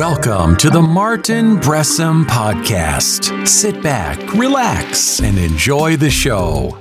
Welcome to the Martin Bressum Podcast. Sit back, relax, and enjoy the show.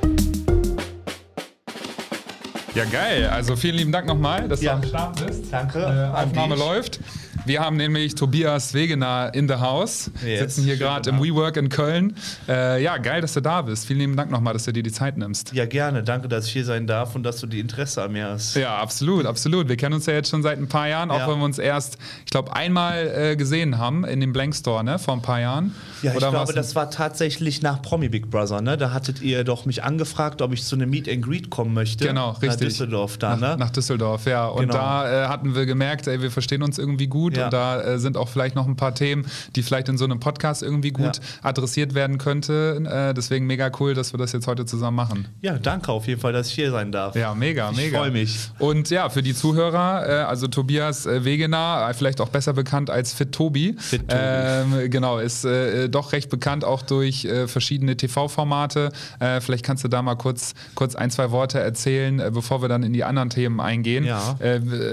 Ja, geil. Also vielen lieben Dank nochmal, dass Ja. du am Start bist. Danke. Äh, Aufnahme läuft. Wir haben nämlich Tobias Wegener in the house. Yes, Sitzen hier gerade im. WeWork in Köln. Äh, ja, geil, dass du da bist. Vielen lieben Dank nochmal, dass du dir die Zeit nimmst. Ja, gerne. Danke, dass ich hier sein darf und dass du die Interesse an mir hast. Ja, absolut, absolut. Wir kennen uns ja jetzt schon seit ein paar Jahren, auch Ja. wenn wir uns erst, ich glaube, einmal äh, gesehen haben in dem Blank Store, ne, vor ein paar Jahren. Ja, ich Oder glaube, war's- das war tatsächlich nach Promi Big Brother, ne? Da hattet ihr doch mich angefragt, ob ich zu einem Meet and Greet kommen möchte. Genau, richtig. Nach Düsseldorf da, nach, ne? nach Düsseldorf, ja. Und Genau. da äh, hatten wir gemerkt, ey, wir verstehen uns irgendwie gut Ja. und da äh, sind auch vielleicht noch ein paar Themen, die vielleicht in so einem Podcast irgendwie gut Ja. adressiert werden könnten. Äh, deswegen mega cool, dass wir das jetzt heute zusammen machen. ja, danke auf jeden Fall, dass ich hier sein darf. Ja, mega, Ich mega. freu mich. Und ja, für die Zuhörer, äh, also Tobias äh, Wegener, äh, vielleicht auch besser bekannt als Fit Tobi. Fit Tobi. Ähm, genau, ist äh, doch recht bekannt auch durch verschiedene TV-Formate. Vielleicht kannst du da mal kurz, kurz ein, zwei Worte erzählen, äh, bevor wir dann in die anderen Themen eingehen. Ja.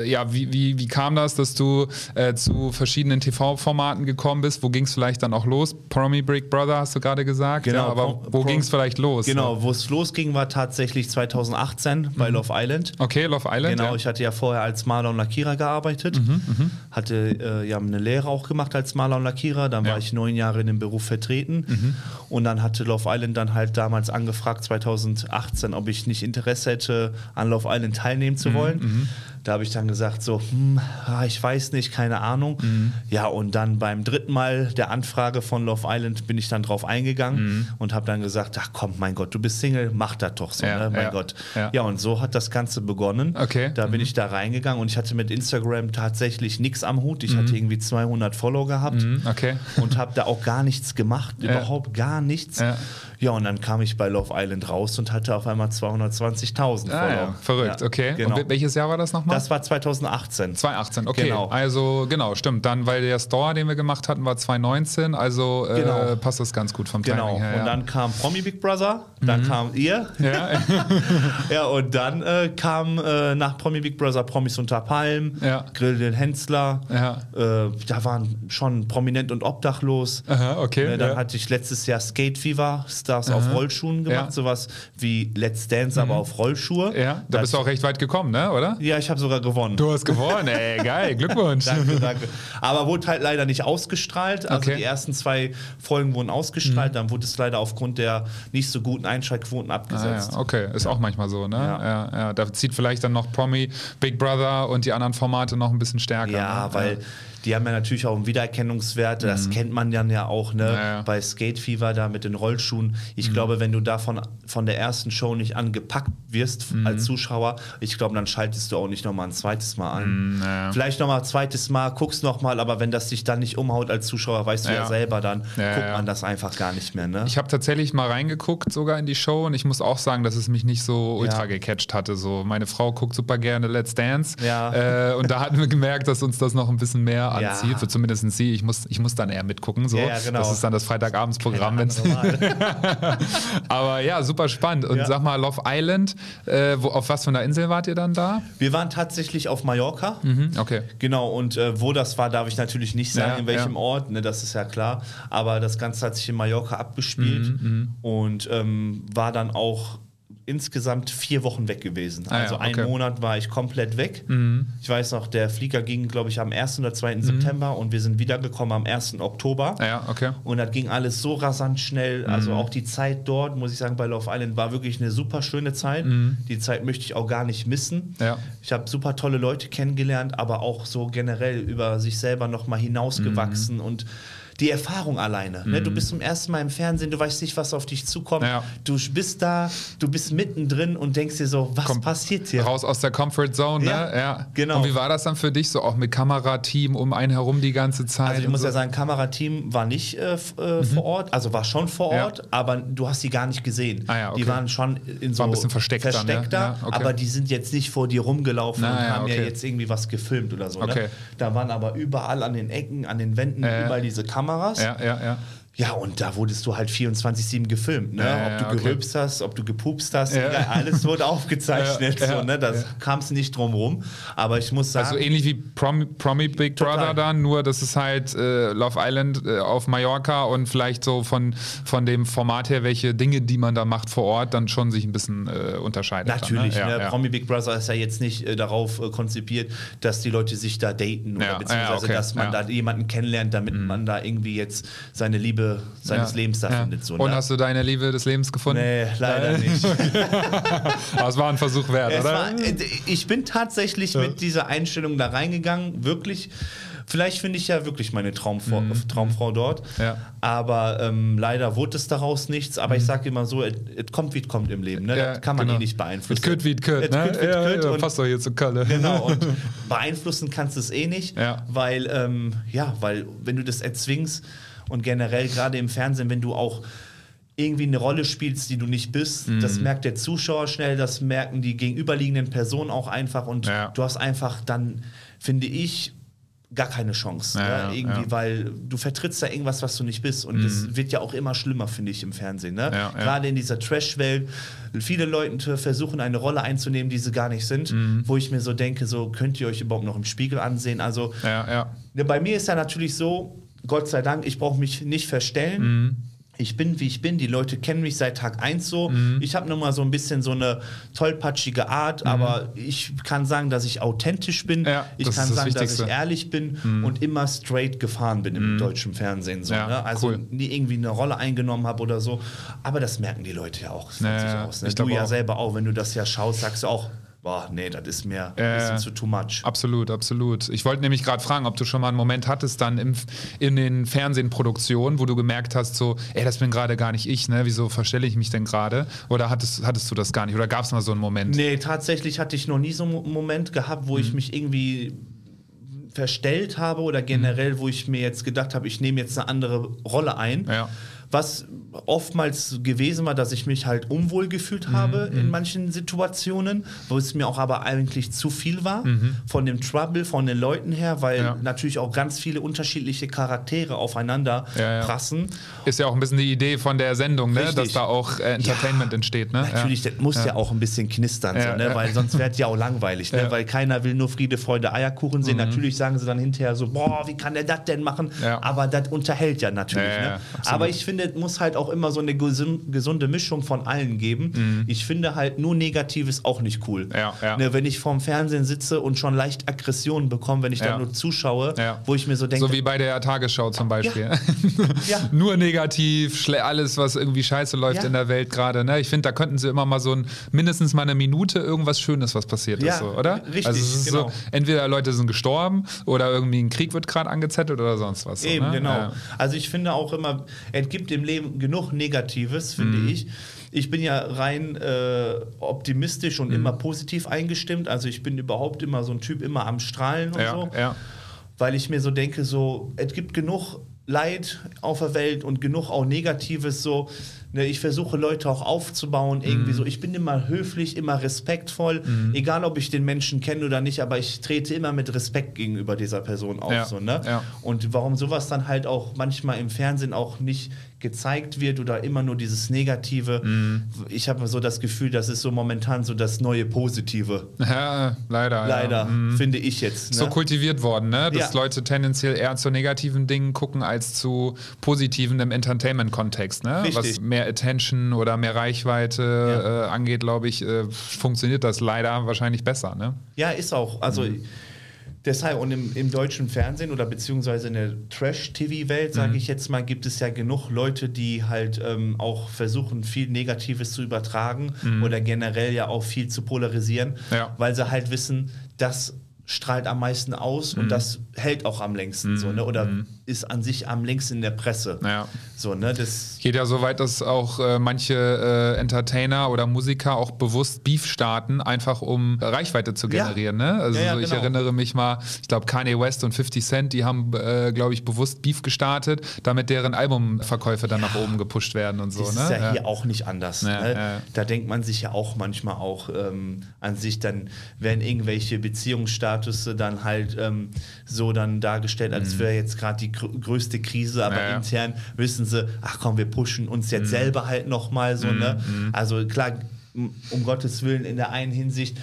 Ja wie, wie, wie kam das, dass du äh, zu verschiedenen TV-Formaten gekommen bist? Wo ging es vielleicht dann auch los? Promi Big Brother hast du gerade gesagt. Genau, Ja, aber wo ging es vielleicht los? Genau, wo es losging, war tatsächlich 2018 bei Love Island. Okay, Love Island. Genau, ja. Mhm, ich hatte ja vorher als Maler und Lackierer gearbeitet. Hatte äh, ja eine Lehre auch gemacht als Maler und Lackierer. Dann Ja. Mhm. war ich neun Jahre in dem Beruf vertreten. Und dann hatte Love Island dann halt damals angefragt, 2018, ob ich nicht Interesse hätte, an Love Island teilnehmen Mhm, zu wollen. Da habe ich dann gesagt, so, hm, ah, ich weiß nicht, keine Ahnung. Mhm. Ja, und dann beim dritten Mal der Anfrage von Love Island bin ich dann drauf eingegangen und habe dann gesagt, ach komm, mein Gott, du bist Single, mach das doch so, Mhm. Ja, ne? mein ja, Gott. ja. ja, und so hat das Ganze begonnen. Okay. Da bin ich da reingegangen und ich hatte mit Instagram tatsächlich nichts am Hut. Ich hatte irgendwie 200 Follower gehabt Mhm, okay. und habe da auch gar nichts gemacht, überhaupt gar nichts. Ja. Und dann kam ich bei Love Island raus und hatte auf einmal 220.000 Ah, Follower. ja. Verrückt, Ja, okay. Genau. Und wel- welches Jahr war das nochmal? Das war 2018. 2018, okay. Genau. Also genau, stimmt. Dann, weil der Store, den wir gemacht hatten, war 2019, also äh, Genau. passt das ganz gut vom Genau. Timing her. Und ja. dann kam Promi Big Brother, dann kam ihr. ja. Ja, und dann äh, kam äh, nach Promi Big Brother Promis unter Palm, Ja. Grill den Hensler. Ja. Äh, da waren schon prominent und obdachlos. Aha, okay. Ne, dann ja. hatte ich letztes Jahr Skate Fever, Stars auf Rollschuhen gemacht, Ja. Mhm. sowas wie Let's Dance, aber auf Rollschuhe. ja, da Das- bist du auch recht weit gekommen, ne, oder? Ja, ich habe sogar gewonnen. Du hast gewonnen, ey, geil, Glückwunsch. Danke, danke. Aber wurde halt leider nicht ausgestrahlt. Also Okay. Mhm. die ersten zwei Folgen wurden ausgestrahlt, dann wurde es leider aufgrund der nicht so guten Einschaltquoten Ah, abgesetzt. ja, okay, ist auch manchmal so, ne? Ja. Ja. Ja, Da zieht vielleicht dann noch Promi, Big Brother und die anderen Formate noch ein bisschen stärker. Ja, ne? weil die haben ja natürlich auch einen Wiedererkennungswert. Das kennt man dann ja auch, ne? Mhm. Ja, ja. Bei Skate Fever da mit den Rollschuhen. Ich glaube, wenn du davon von der ersten Show nicht angepackt wirst Mhm. als Zuschauer, ich glaube, dann schaltest du auch nicht nochmal ein zweites Mal an. Mhm, ja. Vielleicht nochmal ein zweites Mal, guckst nochmal, aber wenn das dich dann nicht umhaut als Zuschauer, weißt du ja, selber, dann guckt man das einfach gar nicht mehr, ne? Ich habe tatsächlich mal reingeguckt, sogar in die Show, und ich muss auch sagen, dass es mich nicht so ultra Ja. gecatcht hatte. So, meine Frau guckt super gerne Let's Dance. Ja. Äh, und da hatten wir gemerkt, dass uns das noch ein bisschen mehr Ja. anzieht. Für zumindest sie. Ich muss, ich muss dann eher mitgucken. So. Ja, ja, genau. Das ist dann das Freitagabendsprogramm. Aber ja, super spannend. Und Ja. sag mal, Love Island, äh, wo, auf was für einer Insel wart ihr dann da? Wir waren tatsächlich auf Mallorca. Mhm, okay. Genau, und äh, wo das war, darf ich natürlich nicht sagen, Ja, in welchem ja. Ort, ne, das ist ja klar. Aber das Ganze hat sich in Mallorca abgespielt Mhm, und ähm, war dann auch insgesamt vier Wochen weg gewesen. Ah ja, also okay. Mhm. einen Monat war ich komplett weg. Ich weiß noch, der Flieger ging, glaube ich, am 1. oder 2. September und wir sind wiedergekommen am 1. Oktober. Ah ja, okay. Und das ging alles so rasant schnell. Also Mhm. auch die Zeit dort, muss ich sagen, bei Love Island war wirklich eine super schöne Zeit. Die Zeit möchte ich auch gar nicht missen. Mhm. Ja. Ich habe super tolle Leute kennengelernt, aber auch so generell über sich selber nochmal hinausgewachsen Mhm. und die Erfahrung alleine. Ne? Du bist zum ersten Mal im Fernsehen, du weißt nicht, was auf dich zukommt. Ja. Du bist da, du bist mittendrin und denkst dir so, was Komm, passiert hier? Raus aus der Comfort Zone, ne? Ja, Ja. genau. Und wie war das dann für dich, so auch mit Kamerateam um einen herum die ganze Zeit? Also ich muss so? ja sagen, Kamerateam war nicht äh, äh, vor Ort, also war schon vor Mhm. Ja. Ort, aber du hast die gar nicht gesehen. Ah ja, okay. Die waren schon in so War ein bisschen versteckter, ne? versteckter Ja, okay. aber die sind jetzt nicht vor dir rumgelaufen Na und ja, haben ja okay. jetzt irgendwie was gefilmt oder so. Okay. Ne? Da waren aber überall an den Ecken, an den Wänden, Ja, ja. überall diese Kameras. Ja, ja, ja. Ja, und da wurdest du halt 24-7 gefilmt, ne? Ja, ob du okay. gerülpst hast, ob du gepupst hast, Ja. egal, alles wurde aufgezeichnet. Ja, ja, so, ne? Das ja. kamst du nicht drum rum. Aber ich muss sagen. Also ähnlich wie Promi, Promi Big Total. Brother dann, nur das ist halt äh, Love Island äh, auf Mallorca und vielleicht so von, von dem Format her, welche Dinge, die man da macht vor Ort, dann schon sich ein bisschen äh, unterscheidet. Natürlich, dann, ne? Ja, ja. Promi Big Brother ist ja jetzt nicht äh, darauf äh, konzipiert, dass die Leute sich da daten oder Ja, beziehungsweise ja, okay, dass man ja. Mhm. da jemanden kennenlernt, damit man da irgendwie jetzt seine Liebe seines Ja, Lebens da ja. findet. So, Und ne? hast du deine Liebe des Lebens gefunden? Nee, leider nicht. Aber es war ein Versuch wert, Es oder? war, äh, ich bin tatsächlich mit dieser Einstellung da reingegangen, wirklich. Vielleicht finde ich ja wirklich meine Traumfrau, Traumfrau dort. Mhm. Ja. Aber ähm, leider wurde es daraus nichts. Aber ich sage immer so, es es kommt wie es kommt im Leben. Ne? Mhm. Ja, das kann man genau. eh nicht beeinflussen. Mit Kürt wie Es ne? kütt wie ja, ja, passt doch hier zu Kalle. Genau, und beeinflussen kannst du es eh nicht, Ja. weil, ähm, ja, weil wenn du das erzwingst und generell gerade im Fernsehen, wenn du auch irgendwie eine Rolle spielst, die du nicht bist, Mhm. das merkt der Zuschauer schnell, das merken die gegenüberliegenden Personen auch einfach und Ja. du hast einfach dann, finde ich, gar keine Chance. Ja, ne? ja, irgendwie, weil du vertrittst da irgendwas, was du nicht bist. Und das wird ja auch immer schlimmer, finde ich, im Fernsehen. Ne? Mhm. Gerade in dieser Trash-Welt. Viele Leute versuchen, eine Rolle einzunehmen, die sie gar nicht sind. Mhm. Wo ich mir so denke, so könnt ihr euch überhaupt noch im Spiegel ansehen. Also ne, bei mir ist ja natürlich so, Gott sei Dank, ich brauche mich nicht verstellen. Mhm. Ich bin, wie ich bin. Die Leute kennen mich seit Tag 1 so. Mhm. Ich habe nur mal so ein bisschen so eine tollpatschige Art, aber ich kann sagen, dass ich authentisch bin. Ja, ich das kann das sagen, dass ich Wichtigste. ehrlich bin und immer straight gefahren bin im deutschen Fernsehen. So, Ja, ne? Also cool. nie irgendwie eine Rolle eingenommen habe oder so. Aber das merken die Leute ja auch von Ja, sich ja, aus. Ne? ich Du ja auch. selber auch, wenn du das ja schaust, sagst du auch, boah, nee, das ist mir Ja, ein bisschen zu too much. Absolut, absolut. Ich wollte nämlich gerade fragen, ob du schon mal einen Moment hattest dann im, in den Fernsehproduktionen, wo du gemerkt hast, so, ey, das bin gerade gar nicht ich, ne? Wieso verstelle ich mich denn gerade? Oder hattest, hattest du das gar nicht? Oder gab es mal so einen Moment? Nee, tatsächlich hatte ich noch nie so einen Moment gehabt, wo ich Mhm. mich irgendwie verstellt habe oder generell, wo ich mir jetzt gedacht habe, ich nehme jetzt eine andere Rolle ein. Ja. Was oftmals gewesen war, dass ich mich halt unwohl gefühlt habe Mhm, in manchen Situationen, wo es mir auch aber eigentlich zu viel war von dem Trouble, von den Leuten her, weil Mhm. Ja. natürlich auch ganz viele unterschiedliche Charaktere aufeinander Ja, ja. prassen. Ist ja auch ein bisschen die Idee von der Sendung, ne? Dass da auch äh, Entertainment entsteht. Ne? Natürlich, das muss ja. auch ein bisschen knistern, so, ne? weil sonst wäre es ja auch langweilig. Ne? Mhm. Weil keiner will nur Friede, Freude, Eierkuchen sehen. Natürlich sagen sie dann hinterher so, boah, wie kann der das denn machen? Aber das unterhält ja natürlich. Ne? Aber ich finde, es muss halt auch immer so eine gesund, gesunde Mischung von allen geben. Ich finde halt nur Negatives auch nicht cool. Mhm. Ja, ja. Ne? Wenn ich vorm Fernsehen sitze und schon leicht Aggressionen bekomme, wenn ich Ja. da nur zuschaue, wo ich mir so denke, So wie bei der Tagesschau zum Beispiel. Nur negativ, alles, was irgendwie scheiße läuft in der Welt gerade. Ne? Ich finde, da könnten sie immer mal so ein, mindestens mal eine Minute irgendwas Schönes, was passiert ist, so, oder? richtig, also es ist genau. so, entweder Leute sind gestorben oder irgendwie ein Krieg wird gerade angezettelt oder sonst was. So, Eben, ne? genau. Also ich finde auch immer, es gibt im Leben genug Negatives, finde Mhm. ich. Ich bin ja rein äh, optimistisch Mhm. und immer positiv eingestimmt. Also ich bin überhaupt immer so ein Typ, immer am Strahlen und Ja, so. ja. Weil ich mir so denke, so, es gibt genug Leid auf der Welt und genug auch Negatives so. Ne, ich versuche Leute auch aufzubauen, irgendwie Mhm. so. Ich bin immer höflich, immer respektvoll, egal ob ich den Menschen kenne oder nicht, aber ich trete immer mit Respekt gegenüber dieser Person auf. Ja, So, ne? ja. Und warum sowas dann halt auch manchmal im Fernsehen auch nicht gezeigt wird oder immer nur dieses Negative. Mhm. Ich habe so das Gefühl, das ist so momentan so das neue Positive. ja leider. Leider, Ja. Mhm. finde ich jetzt. Ne? So kultiviert worden, ne? dass Ja. Leute tendenziell eher zu negativen Dingen gucken als zu positiven im Entertainment-Kontext. Ne? Richtig. Was mehr Attention oder mehr Reichweite Ja. äh, angeht, glaube ich, äh, funktioniert das leider wahrscheinlich besser. Ne? Ja, ist auch. Also deshalb und im, im deutschen Fernsehen oder beziehungsweise in der Trash-TV-Welt, sage ich jetzt mal, gibt es ja genug Leute, die halt ähm, auch versuchen, viel Negatives zu übertragen oder generell ja auch viel zu polarisieren, Ja. weil sie halt wissen, das strahlt am meisten aus und das hält auch am längsten so, ne? Oder ist an sich am längsten in der Presse. Ja. So, ne? Das Geht ja so weit, dass auch äh, manche äh, Entertainer oder Musiker auch bewusst Beef starten, einfach um Reichweite zu Ja. generieren. Ne? Also Ja, ja, so, ich genau. erinnere mich mal, ich glaube Kanye West und 50 Cent, die haben, äh, glaube ich, bewusst Beef gestartet, damit deren Albumverkäufe dann nach oben gepusht werden und so. Das ne? ist ja, hier auch nicht anders. Ja, ne? ja. Da denkt man sich ja auch manchmal auch ähm, an sich, dann werden irgendwelche Beziehungsstarter Status dann halt ähm, so dann dargestellt, als wäre jetzt gerade die größte Krise, aber Mhm. Ja, ja. intern wissen sie, ach komm, wir pushen uns Mhm. jetzt selber halt nochmal so, ne? Also klar, um Gottes Willen, in der einen Hinsicht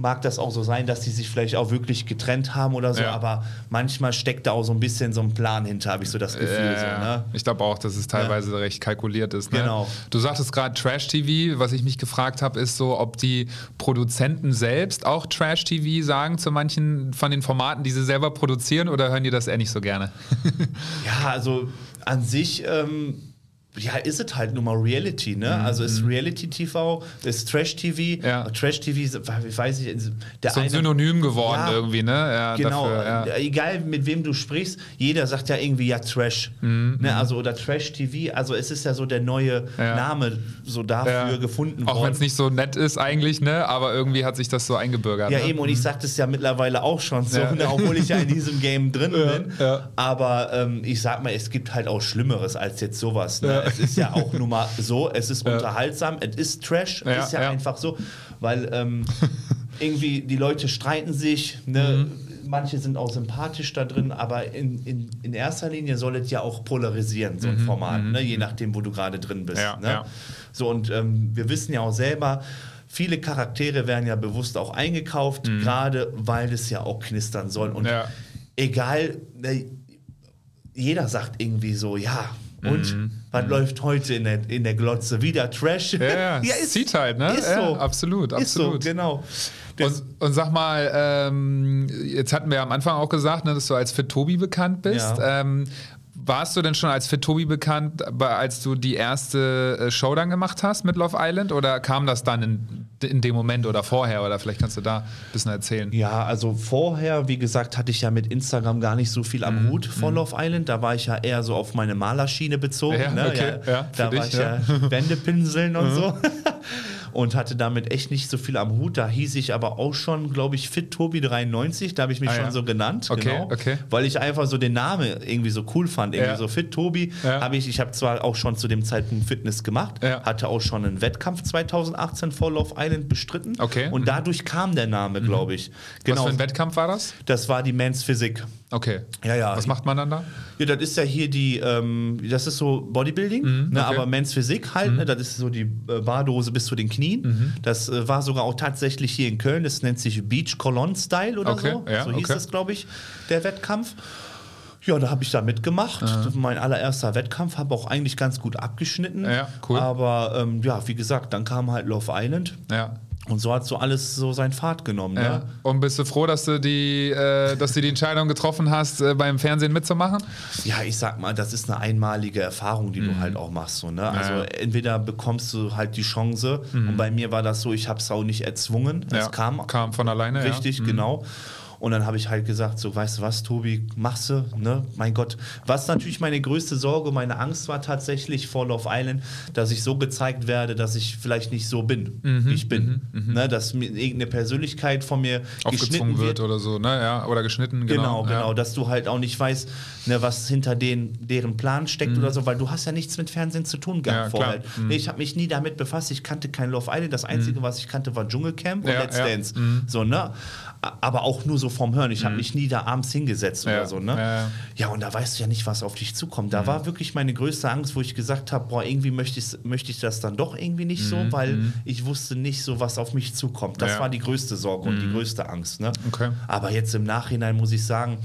mag das auch so sein, dass die sich vielleicht auch wirklich getrennt haben oder so, Ja. aber manchmal steckt da auch so ein bisschen so ein Plan hinter, habe ich so das Gefühl. Ja, so, ne? Ich glaube auch, dass es teilweise recht kalkuliert ist. Ne? Genau. Du sagtest gerade Trash-TV. Was ich mich gefragt habe, ist so, ob die Produzenten selbst auch Trash-TV sagen zu manchen von den Formaten, die sie selber produzieren, oder hören die das eher nicht so gerne? Ja, also an sich, ähm, ja, ist es halt nur mal Reality, ne? Also ist Reality-TV, ist Trash-TV. Mhm. Ja. Trash-TV, ich weiß nicht, der so ein eine- Synonym geworden Ja, irgendwie, ne? Ja, Genau, dafür, egal mit wem du sprichst, jeder sagt ja irgendwie ja Trash. Ne? Also oder Trash TV, also es ist ja so der neue Mhm. Name so dafür gefunden Auch wenn worden. es nicht so nett ist eigentlich, ne? Aber irgendwie hat sich das so eingebürgert. Ja, ne? eben, und ich sag das ja mittlerweile auch schon so, ne, obwohl ich ja in diesem Game drin bin. Aber ähm, ich sag mal, es gibt halt auch Schlimmeres als jetzt sowas. Ne? Ja. Es ist ja auch nun mal so, es ist unterhaltsam, es ist Trash, Ja, ist ja, einfach so, weil ähm, irgendwie die Leute streiten sich, ne? Mhm. manche sind auch sympathisch da drin, aber in, in, in erster Linie soll es ja auch polarisieren, so ein Format, ne? je nachdem, wo du gerade drin bist. Mhm, Ja, ne? So, und ähm, wir wissen ja auch selber, viele Charaktere werden ja bewusst auch eingekauft, gerade weil es ja auch knistern soll. Und Mhm. Ja. egal, ne, jeder sagt irgendwie so, ja. Und Mhm. was läuft heute in der, in der Glotze? Wieder Trash? Ja, ja, es zieht halt, ne? Ist Ja, so. absolut, Ist so, absolut. genau. Und, und sag mal, ähm, jetzt hatten wir ja am Anfang auch gesagt, ne, dass du als Fit Tobi bekannt bist. Ja. Ähm, warst du denn schon als Fit Tobi bekannt, als du die erste äh, Show dann gemacht hast mit Love Island? Oder kam das dann in, in dem Moment oder vorher? Oder vielleicht kannst du da ein bisschen erzählen. Ja, also vorher, wie gesagt, hatte ich ja mit Instagram gar nicht so viel am Mhm. Hut vor Love Island. Da war ich ja eher so auf meine Malerschiene bezogen. Ja, ne? okay, ja, für da war dich, ich ja. ja, Wände pinseln und so. Und hatte damit echt nicht so viel am Hut. Da hieß ich aber auch schon, glaube ich, Fit Tobi 93. Da habe ich mich Ah, schon ja. so genannt. Okay, genau. okay. Weil ich einfach so den Namen irgendwie so cool fand. Irgendwie Ja. so Fit Tobi. Ja. Habe ich, ich habe zwar auch schon zu dem Zeitpunkt Fitness gemacht, hatte auch schon einen Wettkampf 2018 vor Love Island bestritten. Okay. Und Mhm. dadurch kam der Name, glaube ich. Genau. Was für ein Wettkampf war das? Das war die Men's Physik. Okay. Ja, ja. Was macht man dann da? Ja, das ist ja hier die, ähm, das ist so Bodybuilding, ne, okay. aber Men's Physik halt, ne, das ist so die äh, Bardose bis zu den Knien. Das äh, war sogar auch tatsächlich hier in Köln, das nennt sich Beach Cologne Style oder Okay, so. ja, so hieß okay. es, glaube ich, der Wettkampf. Ja, da habe ich da mitgemacht. Mein allererster Wettkampf, habe auch eigentlich ganz gut abgeschnitten. Ja, cool. Aber ähm, ja, wie gesagt, dann kam halt Love Island Ja. Und so hat so alles so seinen Pfad genommen. ja. Ne? Und bist du froh, dass du die, äh, dass du die Entscheidung getroffen hast, äh, beim Fernsehen mitzumachen? Ja, ich sag mal, das ist eine einmalige Erfahrung, die du halt auch machst. So, ne? Also Mhm. Ja. entweder bekommst du halt die Chance und bei mir war das so, ich habe es auch nicht erzwungen. Es Ja, kam, kam von alleine, ja. Richtig, Mhm. Und dann habe ich halt gesagt, so, weißt du was, Tobi, machst du, ne? Mein Gott. Was natürlich meine größte Sorge, meine Angst war tatsächlich vor Love Island, dass ich so gezeigt werde, dass ich vielleicht nicht so bin, Mhm, wie ich bin. Ne? Dass mir irgendeine Persönlichkeit von mir Aufgezwungen wird wird oder so, ne? Ja, oder geschnitten, genau. Genau, genau, Ja. dass du halt auch nicht weißt, ne, was hinter den, deren Plan steckt oder so, weil du hast ja nichts mit Fernsehen zu tun gehabt Mhm. Ja, vorher. Mhm. Ich habe mich nie damit befasst, ich kannte kein Love Island, das Einzige, was ich kannte, war Dschungelcamp und Ja, Let's ja. Mhm. Dance. So, ne? Aber auch nur so vom Hören. Ich habe mich nie da abends hingesetzt Ja, oder so, ne? ja, ja. Und da weißt du ja nicht, was auf dich zukommt. Mhm. Da war wirklich meine größte Angst, wo ich gesagt habe, boah, irgendwie möchte ich, möchte ich das dann doch irgendwie nicht so, weil ich wusste nicht so, was auf mich zukommt. Das Mhm, Ja. Mhm. war die größte Sorge und die größte Angst. Ne? Okay. Aber jetzt im Nachhinein muss ich sagen,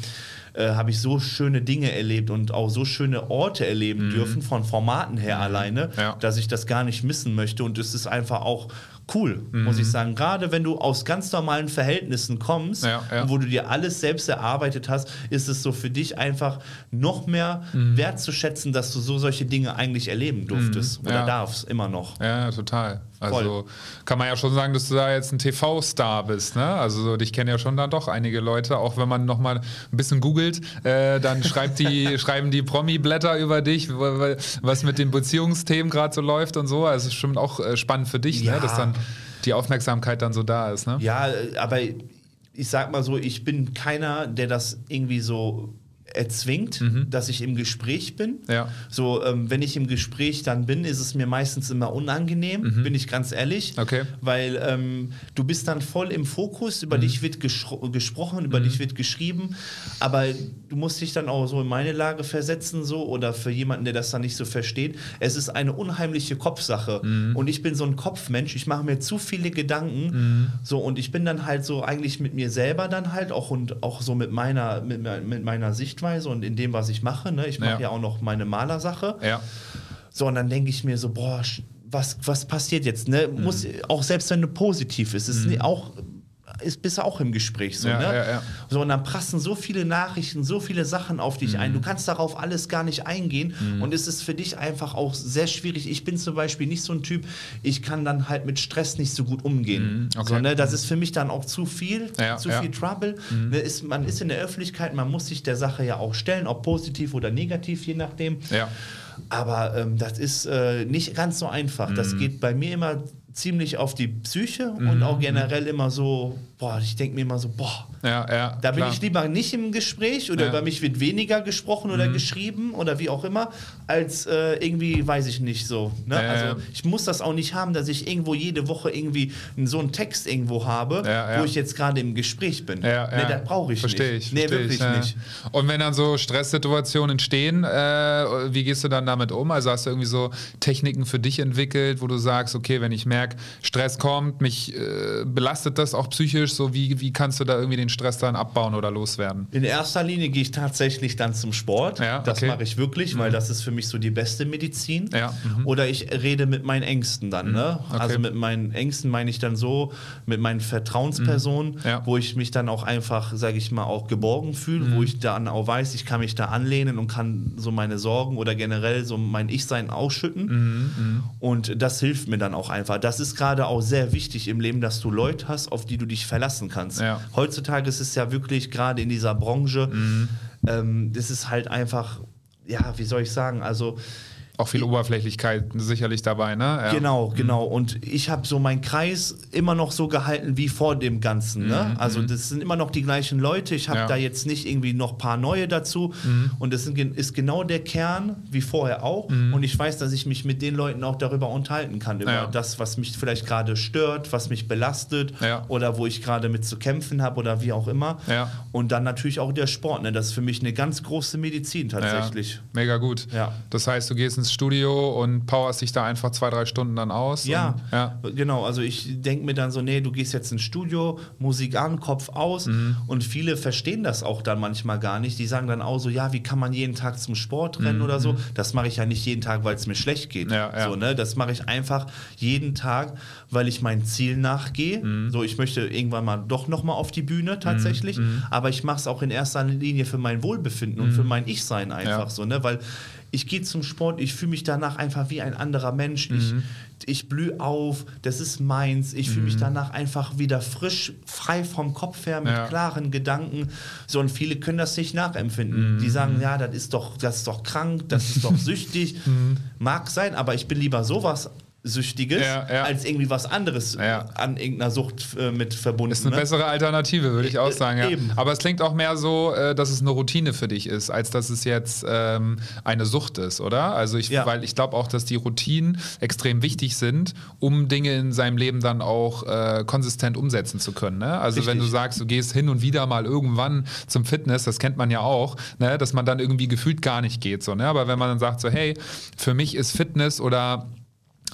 äh, habe ich so schöne Dinge erlebt und auch so schöne Orte erleben dürfen, von Formaten her alleine, Mhm. Dass ich das gar nicht missen möchte. Und es ist einfach auch cool, muss Mhm. ich sagen. Gerade wenn du aus ganz normalen Verhältnissen kommst, Ja, ja. wo du dir alles selbst erarbeitet hast, ist es so für dich einfach noch mehr Mhm. wertzuschätzen, dass du so solche Dinge eigentlich erleben durftest oder Ja. darfst, immer noch. Ja, total. Also Voll. kann man ja schon sagen, dass du da jetzt ein TV-Star bist. Ne? Also so, dich kennen ja schon dann doch einige Leute. Auch wenn man noch mal ein bisschen googelt, äh, dann schreibt die, schreiben die Promi-Blätter über dich, wa- wa- was mit den Beziehungsthemen gerade so läuft und so. Also es ist schon auch äh, spannend für dich, Ja. ne? dass dann die Aufmerksamkeit dann so da ist. Ne? Ja, äh, aber ich sag mal so, ich bin keiner, der das irgendwie so erzwingt, dass ich im Gespräch bin. Mhm. Ja. So, ähm, wenn ich im Gespräch dann bin, ist es mir meistens immer unangenehm, bin ich ganz ehrlich. Mhm. Okay. Weil ähm, du bist dann voll im Fokus, über dich wird gesprochen, über dich wird geschrieben, aber du musst dich dann auch so in meine Lage versetzen, so oder für jemanden, der das dann nicht so versteht. Es ist eine unheimliche Kopfsache und ich bin so ein Kopfmensch, ich mache mir zu viele Gedanken, so und ich bin dann halt so eigentlich mit mir selber dann halt auch und auch so mit meiner, mit, mit meiner Sichtweise und in dem, was ich mache. Ne? Ich mache Ja. ja. auch noch meine Malersache. Ja. So, und dann denke ich mir so, boah, was, was passiert jetzt? Ne? Mhm. Muss, auch selbst wenn du positiv ist, ist nie- auch ist, bist du auch im Gespräch so, Ja, ne? ja, ja. So, und dann prassen so viele Nachrichten, so viele Sachen auf dich Mhm. ein. Du kannst darauf alles gar nicht eingehen. Und es ist für dich einfach auch sehr schwierig. Ich bin zum Beispiel nicht so ein Typ, ich kann dann halt mit Stress nicht so gut umgehen. Mhm, okay. So, ne? Das ist für mich dann auch zu viel, zu. Mhm. viel Trouble. Ne? Ist, man ist in der Öffentlichkeit, man muss sich der Sache ja auch stellen, ob positiv oder negativ, je nachdem. Aber ähm, das ist äh, nicht ganz so einfach. Mhm. Das geht bei mir immer ziemlich auf die Psyche und auch generell immer so, boah, ich denke mir immer so, boah, Ja, ja. da bin klar. ich lieber nicht im Gespräch oder Ja. Mhm. über mich wird weniger gesprochen oder geschrieben oder wie auch immer, als äh, irgendwie, weiß ich nicht so. Ne? Also ich muss das auch nicht haben, dass ich irgendwo jede Woche irgendwie so einen Text irgendwo habe, wo ich jetzt gerade im Gespräch bin. Ja, nee, das brauche ich Versteh nicht. Ich, nee, wirklich ich, nicht. Und wenn dann so Stresssituationen entstehen, äh, wie gehst du dann damit um? Also hast du irgendwie so Techniken für dich entwickelt, wo du sagst, okay, wenn ich merke, Stress kommt, mich äh, belastet das auch psychisch, so wie, wie kannst du da irgendwie den Stress dann abbauen oder loswerden? In erster Linie gehe ich tatsächlich dann zum Sport. Ja, das okay. mache ich wirklich, weil das ist für mich so die beste Medizin. Ja, mhm. Oder ich rede mit meinen Ängsten dann. Ne? okay. Also mit meinen Ängsten meine ich dann so, mit meinen Vertrauenspersonen, Mhm. Ja. wo ich mich dann auch einfach, sage ich mal, auch geborgen fühle, Mhm. wo ich dann auch weiß, ich kann mich da anlehnen und kann so meine Sorgen oder generell so mein Ich-Sein ausschütten. Mhm, Und das hilft mir dann auch einfach. Das ist gerade auch sehr wichtig im Leben, dass du Leute hast, auf die du dich verlassen kannst. Ja. Heutzutage ist es ja wirklich gerade in dieser Branche, Mhm. ähm, das ist halt einfach, ja, wie soll ich sagen, also Auch viel Oberflächlichkeit sicherlich dabei, ne? Ja. Genau, genau. Und ich habe so meinen Kreis immer noch so gehalten wie vor dem Ganzen. Ne? Also das sind immer noch die gleichen Leute. Ich habe Mhm, Ja. Mhm. da jetzt nicht irgendwie noch ein paar neue dazu. Und das sind, ist genau der Kern, wie vorher auch. Und ich weiß, dass ich mich mit den Leuten auch darüber unterhalten kann. Über Ja. das, was mich vielleicht gerade stört, was mich belastet oder wo ich gerade mit zu kämpfen habe oder wie auch immer. Und dann natürlich auch der Sport. Ne? Das ist für mich eine ganz große Medizin tatsächlich. Mega gut. Ja. Das heißt, du gehst ins Studio und powerst dich da einfach zwei, drei Stunden dann aus. Ja, Und, ja. genau. Also ich denke mir dann so, nee, du gehst jetzt ins Studio, Musik an, Kopf aus. Mhm. Und viele verstehen das auch dann manchmal gar nicht. Die sagen dann auch so, ja, wie kann man jeden Tag zum Sport rennen oder so? Das mache ich ja nicht jeden Tag, weil es mir schlecht geht. Mhm. Ja, ja. So, ne? Das mache ich einfach jeden Tag, weil ich mein Ziel nachgehe. Mhm. So, ich möchte irgendwann mal doch nochmal auf die Bühne tatsächlich. Mhm. Aber ich mache es auch in erster Linie für mein Wohlbefinden und für mein Ich-Sein einfach Ja. so, ne? Weil ich gehe zum Sport, ich fühle mich danach einfach wie ein anderer Mensch. Ich, Mhm. ich blühe auf, das ist meins. Ich fühle mich danach einfach wieder frisch, frei vom Kopf her, mit Ja. klaren Gedanken. So, und viele können das nicht nachempfinden. Mhm. Die sagen, ja, das ist doch, das ist doch krank, das ist doch süchtig. Mhm. Mag sein, aber ich bin lieber sowas Süchtiges, Ja, ja. als irgendwie was anderes Ja. an irgendeiner Sucht äh, mit verbunden. Ist eine ne? bessere Alternative, würde ich auch Äh, sagen. Ja. eben. Aber es klingt auch mehr so, äh, dass es eine Routine für dich ist, als dass es jetzt ähm, eine Sucht ist, oder? Also ich, weil ich glaube auch, dass die Routinen extrem wichtig sind, um Dinge in seinem Leben dann auch äh, konsistent umsetzen zu können. Ne? Also wenn du Richtig. sagst, du gehst hin und wieder mal irgendwann zum Fitness, das kennt man ja auch, ne? dass man dann irgendwie gefühlt gar nicht geht. So, ne? Aber wenn man dann sagt, so, hey, für mich ist Fitness oder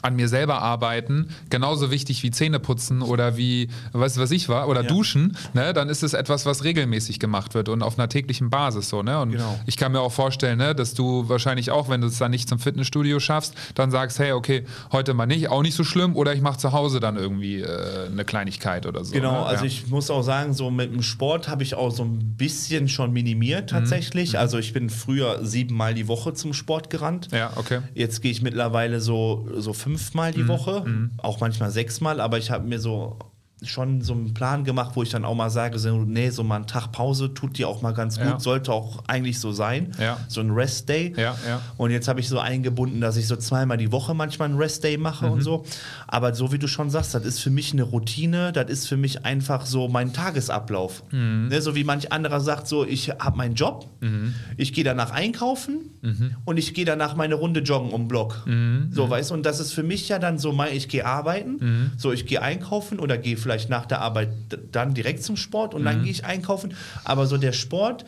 an mir selber arbeiten genauso wichtig wie Zähne putzen oder wie, weißt du, was ich war, oder Ja. duschen, ne, dann ist es etwas, was regelmäßig gemacht wird und auf einer täglichen Basis so, ne? Und Genau. ich kann mir auch vorstellen, ne, dass du wahrscheinlich auch, wenn du es dann nicht zum Fitnessstudio schaffst, dann sagst, hey, okay, heute mal nicht, auch nicht so schlimm, oder ich mache zu Hause dann irgendwie äh, eine Kleinigkeit oder so. Genau, ne? also ja. ich muss auch sagen, so mit dem Sport habe ich auch so ein bisschen schon Mhm. minimiert tatsächlich. Also ich bin früher siebenmal die Woche zum Sport gerannt. Ja, okay. Jetzt gehe ich mittlerweile so, so fünfmal Mhm. die Woche, auch manchmal sechsmal, aber ich habe mir so schon so einen Plan gemacht, wo ich dann auch mal sage, so, nee, so mal einen Tag Pause tut dir auch mal ganz gut, Ja. sollte auch eigentlich so sein. Ja. So ein Rest-Day. Ja, ja. Und jetzt habe ich so eingebunden, dass ich so zweimal die Woche manchmal einen Rest-Day mache Mhm. und so. Aber so wie du schon sagst, das ist für mich eine Routine, das ist für mich einfach so mein Tagesablauf. Mhm. Ne, so wie manch anderer sagt, so ich habe meinen Job, Mhm. ich gehe danach einkaufen und ich gehe danach meine Runde joggen um den Block. Mhm. So, weißt du, und das ist für mich ja dann so, mein, ich gehe arbeiten, Mhm. so ich gehe einkaufen oder gehe vielleicht nach der Arbeit dann direkt zum Sport und Mhm. dann gehe ich einkaufen. Aber so der Sport,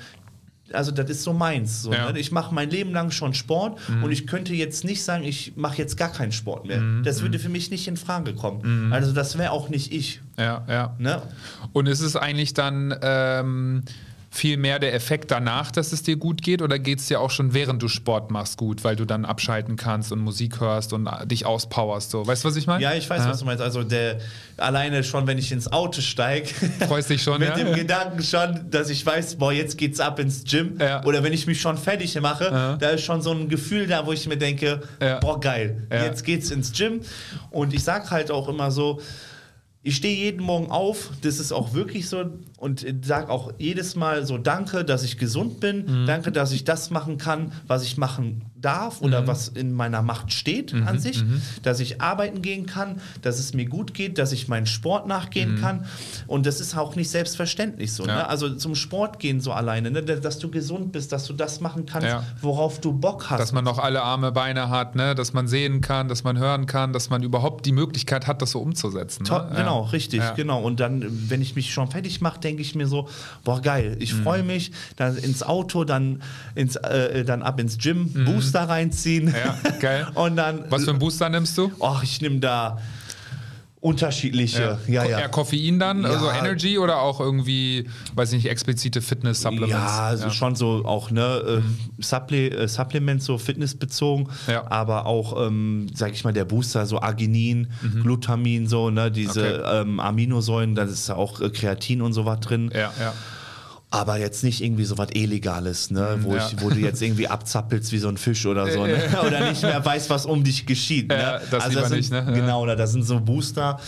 also das ist so meins. So, Ja. ne? Ich mache mein Leben lang schon Sport Mhm. und ich könnte jetzt nicht sagen, ich mache jetzt gar keinen Sport mehr. Das würde für mich nicht in Frage kommen. Also das wäre auch nicht ich. Ja, ja. Ne? Und ist es eigentlich dann ähm, viel mehr der Effekt danach, dass es dir gut geht? Oder geht es dir auch schon während du Sport machst gut, weil du dann abschalten kannst und Musik hörst und äh, dich auspowerst? So. Weißt du, was ich meine? Ja, ich weiß, Ja. was du meinst. Also der alleine schon, wenn ich ins Auto steige, Freust dich schon, mit ja? dem. Gedanken schon, dass ich weiß, boah, jetzt geht's ab ins Gym. Ja. Oder wenn ich mich schon fertig mache, da ist schon so ein Gefühl da, wo ich mir denke, boah, geil, jetzt geht's ins Gym. Und ich sag halt auch immer so, ich stehe jeden Morgen auf, das ist auch wirklich so und sage auch jedes Mal so Danke, dass ich gesund bin, Mhm. danke, dass ich das machen kann, was ich machen darf oder Mhm. was in meiner Macht steht an sich, dass ich arbeiten gehen kann, dass es mir gut geht, dass ich meinen Sport nachgehen kann und das ist auch nicht selbstverständlich so. Mhm. Ja. Ne? Also zum Sport gehen so alleine, ne? dass du gesund bist, dass du das machen kannst, Ja. worauf du Bock hast. Dass man noch alle Arme, Beine hat, ne? dass man sehen kann, dass man hören kann, dass man überhaupt die Möglichkeit hat, das so umzusetzen. To Ne? genau, Ja. richtig, Ja. genau. Und dann, wenn ich mich schon fertig mache, denke ich mir so, boah, geil, ich Mhm. freue mich, dann ins Auto, dann, ins, äh, dann ab ins Gym, Booster reinziehen. Mhm. Ja, geil. Und dann, Was für einen Booster nimmst du? oh, ich nehme da unterschiedliche, ja, ja. Eher Koffein dann, Ja. also Energy oder auch irgendwie, weiß ich nicht, explizite Fitness-Supplements? Ja, also schon so auch ne äh, Supple äh, Supplements so fitnessbezogen, Ja. aber auch ähm, sag ich mal der Booster so Arginin, Glutamin so ne diese Okay. ähm, Aminosäuren, da ist ja auch äh, Kreatin und so was drin. Ja, ja. Aber jetzt nicht irgendwie so was Illegales, ne? wo, ja. ich, wo du jetzt irgendwie abzappelst wie so ein Fisch oder so. Ne? Oder nicht mehr weißt, was um dich geschieht. Ne? Ja, das lieber sind, nicht, ne? Genau, da sind so Booster,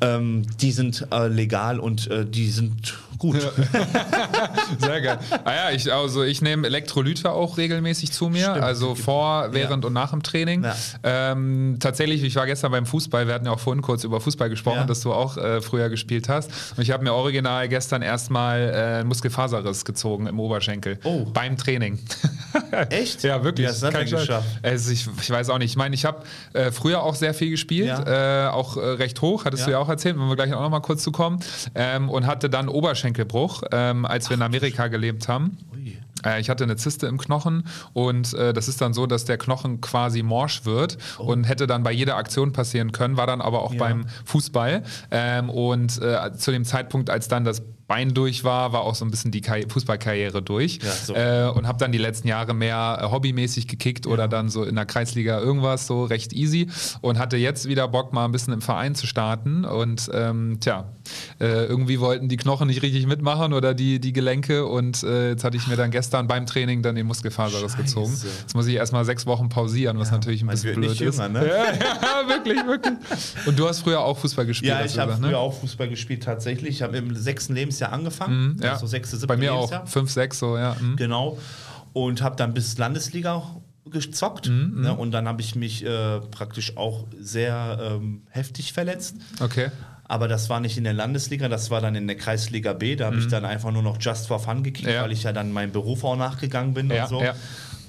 ähm, die sind äh, legal und äh, die sind gut. Sehr geil. Ah ja, ich, also ich nehme Elektrolyte auch regelmäßig zu mir, Stimmt. also vor, während und nach dem Training. Ja. Ähm, tatsächlich, ich war gestern beim Fußball, wir hatten ja auch vorhin kurz über Fußball gesprochen, Ja. dass du auch äh, früher gespielt hast. Und ich habe mir original gestern erstmal äh, Muskelfaserriss gezogen im Oberschenkel. Oh. Beim Training. Echt? Ja, wirklich. Du das Scheiß. geschafft? Also ich, ich weiß auch nicht. Ich meine, ich habe äh, früher auch sehr viel gespielt, äh, auch äh, recht hoch, hattest Ja. du ja auch erzählt, wenn wir gleich auch noch mal kurz zu kommen. Ähm, und hatte dann Oberschenkelbruch, ähm, als wir in Amerika gelebt haben. Äh, Ich hatte eine Zyste im Knochen und äh, das ist dann so, dass der Knochen quasi morsch wird und hätte dann bei jeder Aktion passieren können, war dann aber auch Oh. Ja. beim Fußball. Ähm, und äh, zu dem Zeitpunkt, als dann das Bein durch war, war auch so ein bisschen die Karri Fußballkarriere durch Ja, so. äh, und habe dann die letzten Jahre mehr äh, hobbymäßig gekickt oder dann so in der Kreisliga irgendwas, so recht easy und hatte jetzt wieder Bock, mal ein bisschen im Verein zu starten und ähm, tja, äh, irgendwie wollten die Knochen nicht richtig mitmachen oder die, die Gelenke und äh, jetzt hatte ich mir dann gestern beim Training dann den Muskelfaserriss Scheiße. gezogen. Jetzt muss ich erstmal sechs Wochen pausieren, was natürlich ein bisschen blöd nicht ist. jünger, ne? Ja, ja, wirklich, wirklich. Und du hast früher auch Fußball gespielt. Ja, ich habe gesagt, früher ne? auch Fußball gespielt, tatsächlich. Ich habe im sechsten Lebensjahr angefangen. Ja. Also sechste, siebte Bei mir Lebensjahr. auch. Fünf, sechs, so, ja. Mhm. Genau. Und habe dann bis Landesliga gezockt. Mhm, ne? Und dann habe ich mich äh, praktisch auch sehr ähm, heftig verletzt. Okay. Aber das war nicht in der Landesliga, das war dann in der Kreisliga B. Da habe ich dann einfach nur noch just for fun gekickt, Mhm. Ja. weil ich ja dann meinem Beruf auch nachgegangen bin Ja, und so. ja.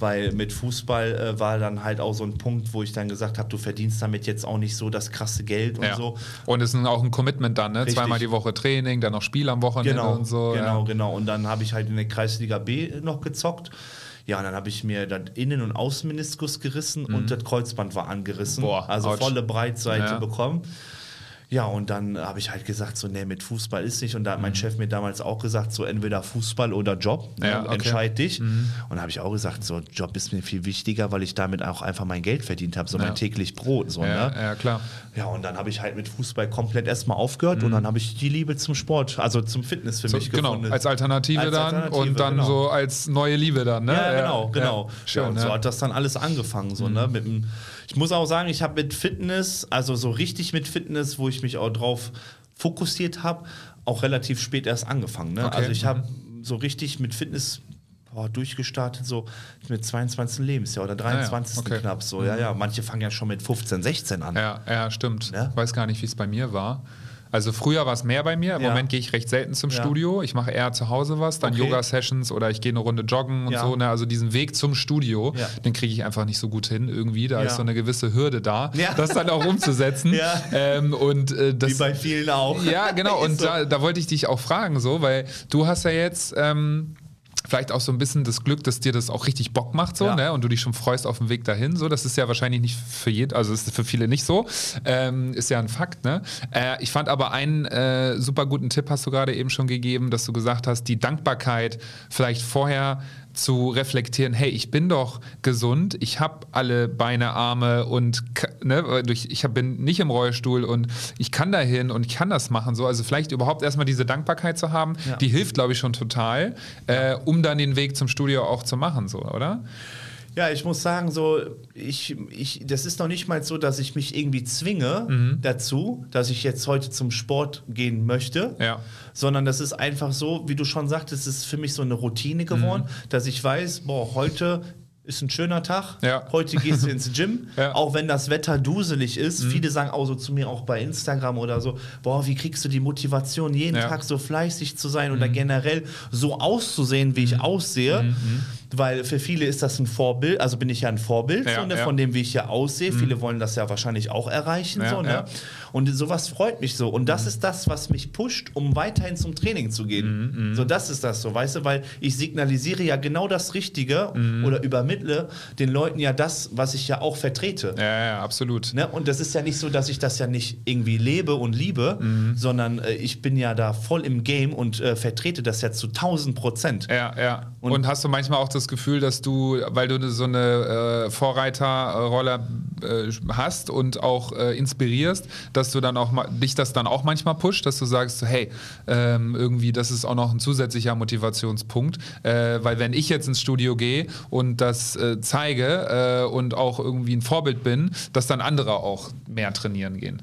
Weil mit Fußball äh, war dann halt auch so ein Punkt, wo ich dann gesagt habe, du verdienst damit jetzt auch nicht so das krasse Geld und Ja. so. Und es ist auch ein Commitment dann, ne? Richtig. Zweimal die Woche Training, dann noch Spiel am Wochenende Genau, und so. genau, ja. genau. Und dann habe ich halt in der Kreisliga B noch gezockt. Ja, und dann habe ich mir das Innen- und Außenmeniskus gerissen und das Kreuzband war angerissen. Mhm. Boah, also ouch. volle Breitseite Ja. bekommen. Ja, und dann habe ich halt gesagt, so, nee, mit Fußball ist nicht. Und da hat mein Chef mir damals auch gesagt, so entweder Fußball oder Job. ne, Mhm. Ja, okay. Mhm. Entscheid dich. Und da habe ich auch gesagt, so, Job ist mir viel wichtiger, weil ich damit auch einfach mein Geld verdient habe, so Ja. mein täglich Brot. So, Ja, ne? ja, klar. Ja, und dann habe ich halt mit Fußball komplett erstmal aufgehört und dann habe ich die Liebe zum Sport, also zum Fitness für Mhm. So, mich genau, gefunden. als Alternative Als dann Alternative, und dann genau. so als neue Liebe dann, ne? Ja, genau, genau. Schön, und so ja. hat das dann alles angefangen. So, ne? mit dem, ich muss auch sagen, ich habe mit Fitness, also so richtig mit Fitness, wo ich mich auch drauf fokussiert habe, auch relativ spät erst angefangen. Ne? Okay. Also ich Mhm. habe so richtig mit Fitness boah, durchgestartet, so mit 22. Lebensjahr oder 23. okay. knapp so. Ja, ja, manche fangen ja schon mit 15, 16 an. Ja, ja, stimmt. Ja? Ich weiß gar nicht, wie es bei mir war. Also früher war es mehr bei mir. Im Ja. Moment gehe ich recht selten zum Ja. Studio. Ich mache eher zu Hause was, dann Okay. Yoga-Sessions oder ich gehe eine Runde joggen und Ja. so. Ne? Also diesen Weg zum Studio, den kriege ich einfach nicht so gut hin irgendwie. Da ist so eine gewisse Hürde da, das dann auch umzusetzen. Ähm, und äh, das, Wie bei vielen auch. ja, genau. Und so. da, da wollte ich dich auch fragen, so, weil du hast ja jetzt ähm, vielleicht auch so ein bisschen das Glück, dass dir das auch richtig Bock macht, so, Ja. ne? Und du dich schon freust auf dem Weg dahin. So, das ist ja wahrscheinlich nicht für jeden, also ist für viele nicht so. Ähm, ist ja ein Fakt, ne? Äh, ich fand aber einen äh, super guten Tipp hast du gerade eben schon gegeben, dass du gesagt hast, die Dankbarkeit vielleicht vorher zu reflektieren, hey, ich bin doch gesund, ich habe alle Beine, Arme und ne, durch, ich bin nicht im Rollstuhl und ich kann dahin und ich kann das machen. So. Also vielleicht überhaupt erstmal diese Dankbarkeit zu haben, Ja. die hilft, glaube ich, schon total, äh, um dann den Weg zum Studio auch zu machen, so, oder? Ja, ich muss sagen, so, ich, ich, das ist noch nicht mal so, dass ich mich irgendwie zwinge Mhm. dazu, dass ich jetzt heute zum Sport gehen möchte, Ja. sondern das ist einfach so, wie du schon sagtest, es ist für mich so eine Routine geworden, Mhm. dass ich weiß, boah, heute ist ein schöner Tag, Ja. heute gehst du ins Gym, Ja. Mhm. auch wenn das Wetter duselig ist. Viele sagen auch so zu mir, auch bei Instagram oder so, boah, wie kriegst du die Motivation, jeden Ja. Mhm. Tag so fleißig zu sein oder generell so auszusehen, wie ich aussehe, weil für viele ist das ein Vorbild, also bin ich ja ein Vorbild Ja, so, ne, ja. von dem, wie ich ja aussehe. Viele wollen das ja wahrscheinlich auch erreichen. Ja, so, ne? Und sowas freut mich so. Und das ist das, was mich pusht, um weiterhin zum Training zu gehen. So, das ist das so, weißt du, weil ich signalisiere ja genau das Richtige oder übermittle den Leuten ja das, was ich ja auch vertrete. Ja, ja, absolut. Ne? Und das ist ja nicht so, dass ich das ja nicht irgendwie lebe und liebe, sondern äh, ich bin ja da voll im Game und äh, vertrete das ja zu 1000 Prozent. Ja, ja. Und, Und- hast du manchmal auch das Gefühl, dass du, weil du so eine äh, Vorreiterrolle äh, hast und auch äh, inspirierst, dass du dann auch ma- dich das dann auch manchmal pusht, dass du sagst, hey, ähm, irgendwie, das ist auch noch ein zusätzlicher Motivationspunkt, äh, weil wenn ich jetzt ins Studio gehe und das äh, zeige äh, und auch irgendwie ein Vorbild bin, dass dann andere auch mehr trainieren gehen.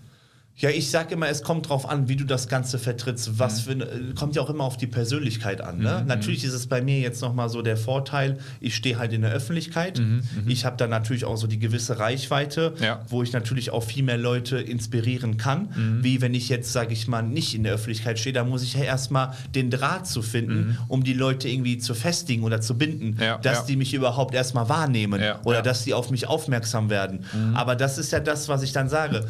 Ja, ich sag immer, es kommt drauf an, wie du das Ganze vertrittst. Was für, eine- kommt ja auch immer auf die Persönlichkeit an. Ne? Natürlich ist es bei mir jetzt nochmal so der Vorteil, ich stehe halt in der Öffentlichkeit. Ich habe da natürlich auch so die gewisse Reichweite, Ja. wo ich natürlich auch viel mehr Leute inspirieren kann. Wie wenn ich jetzt, sage ich mal, nicht in der Öffentlichkeit stehe, da muss ich ja erstmal den Draht zu finden, um die Leute irgendwie zu festigen oder zu binden, Ja, dass ja. die mich überhaupt erstmal wahrnehmen oder dass die auf mich aufmerksam werden. Aber das ist ja das, was ich dann sage.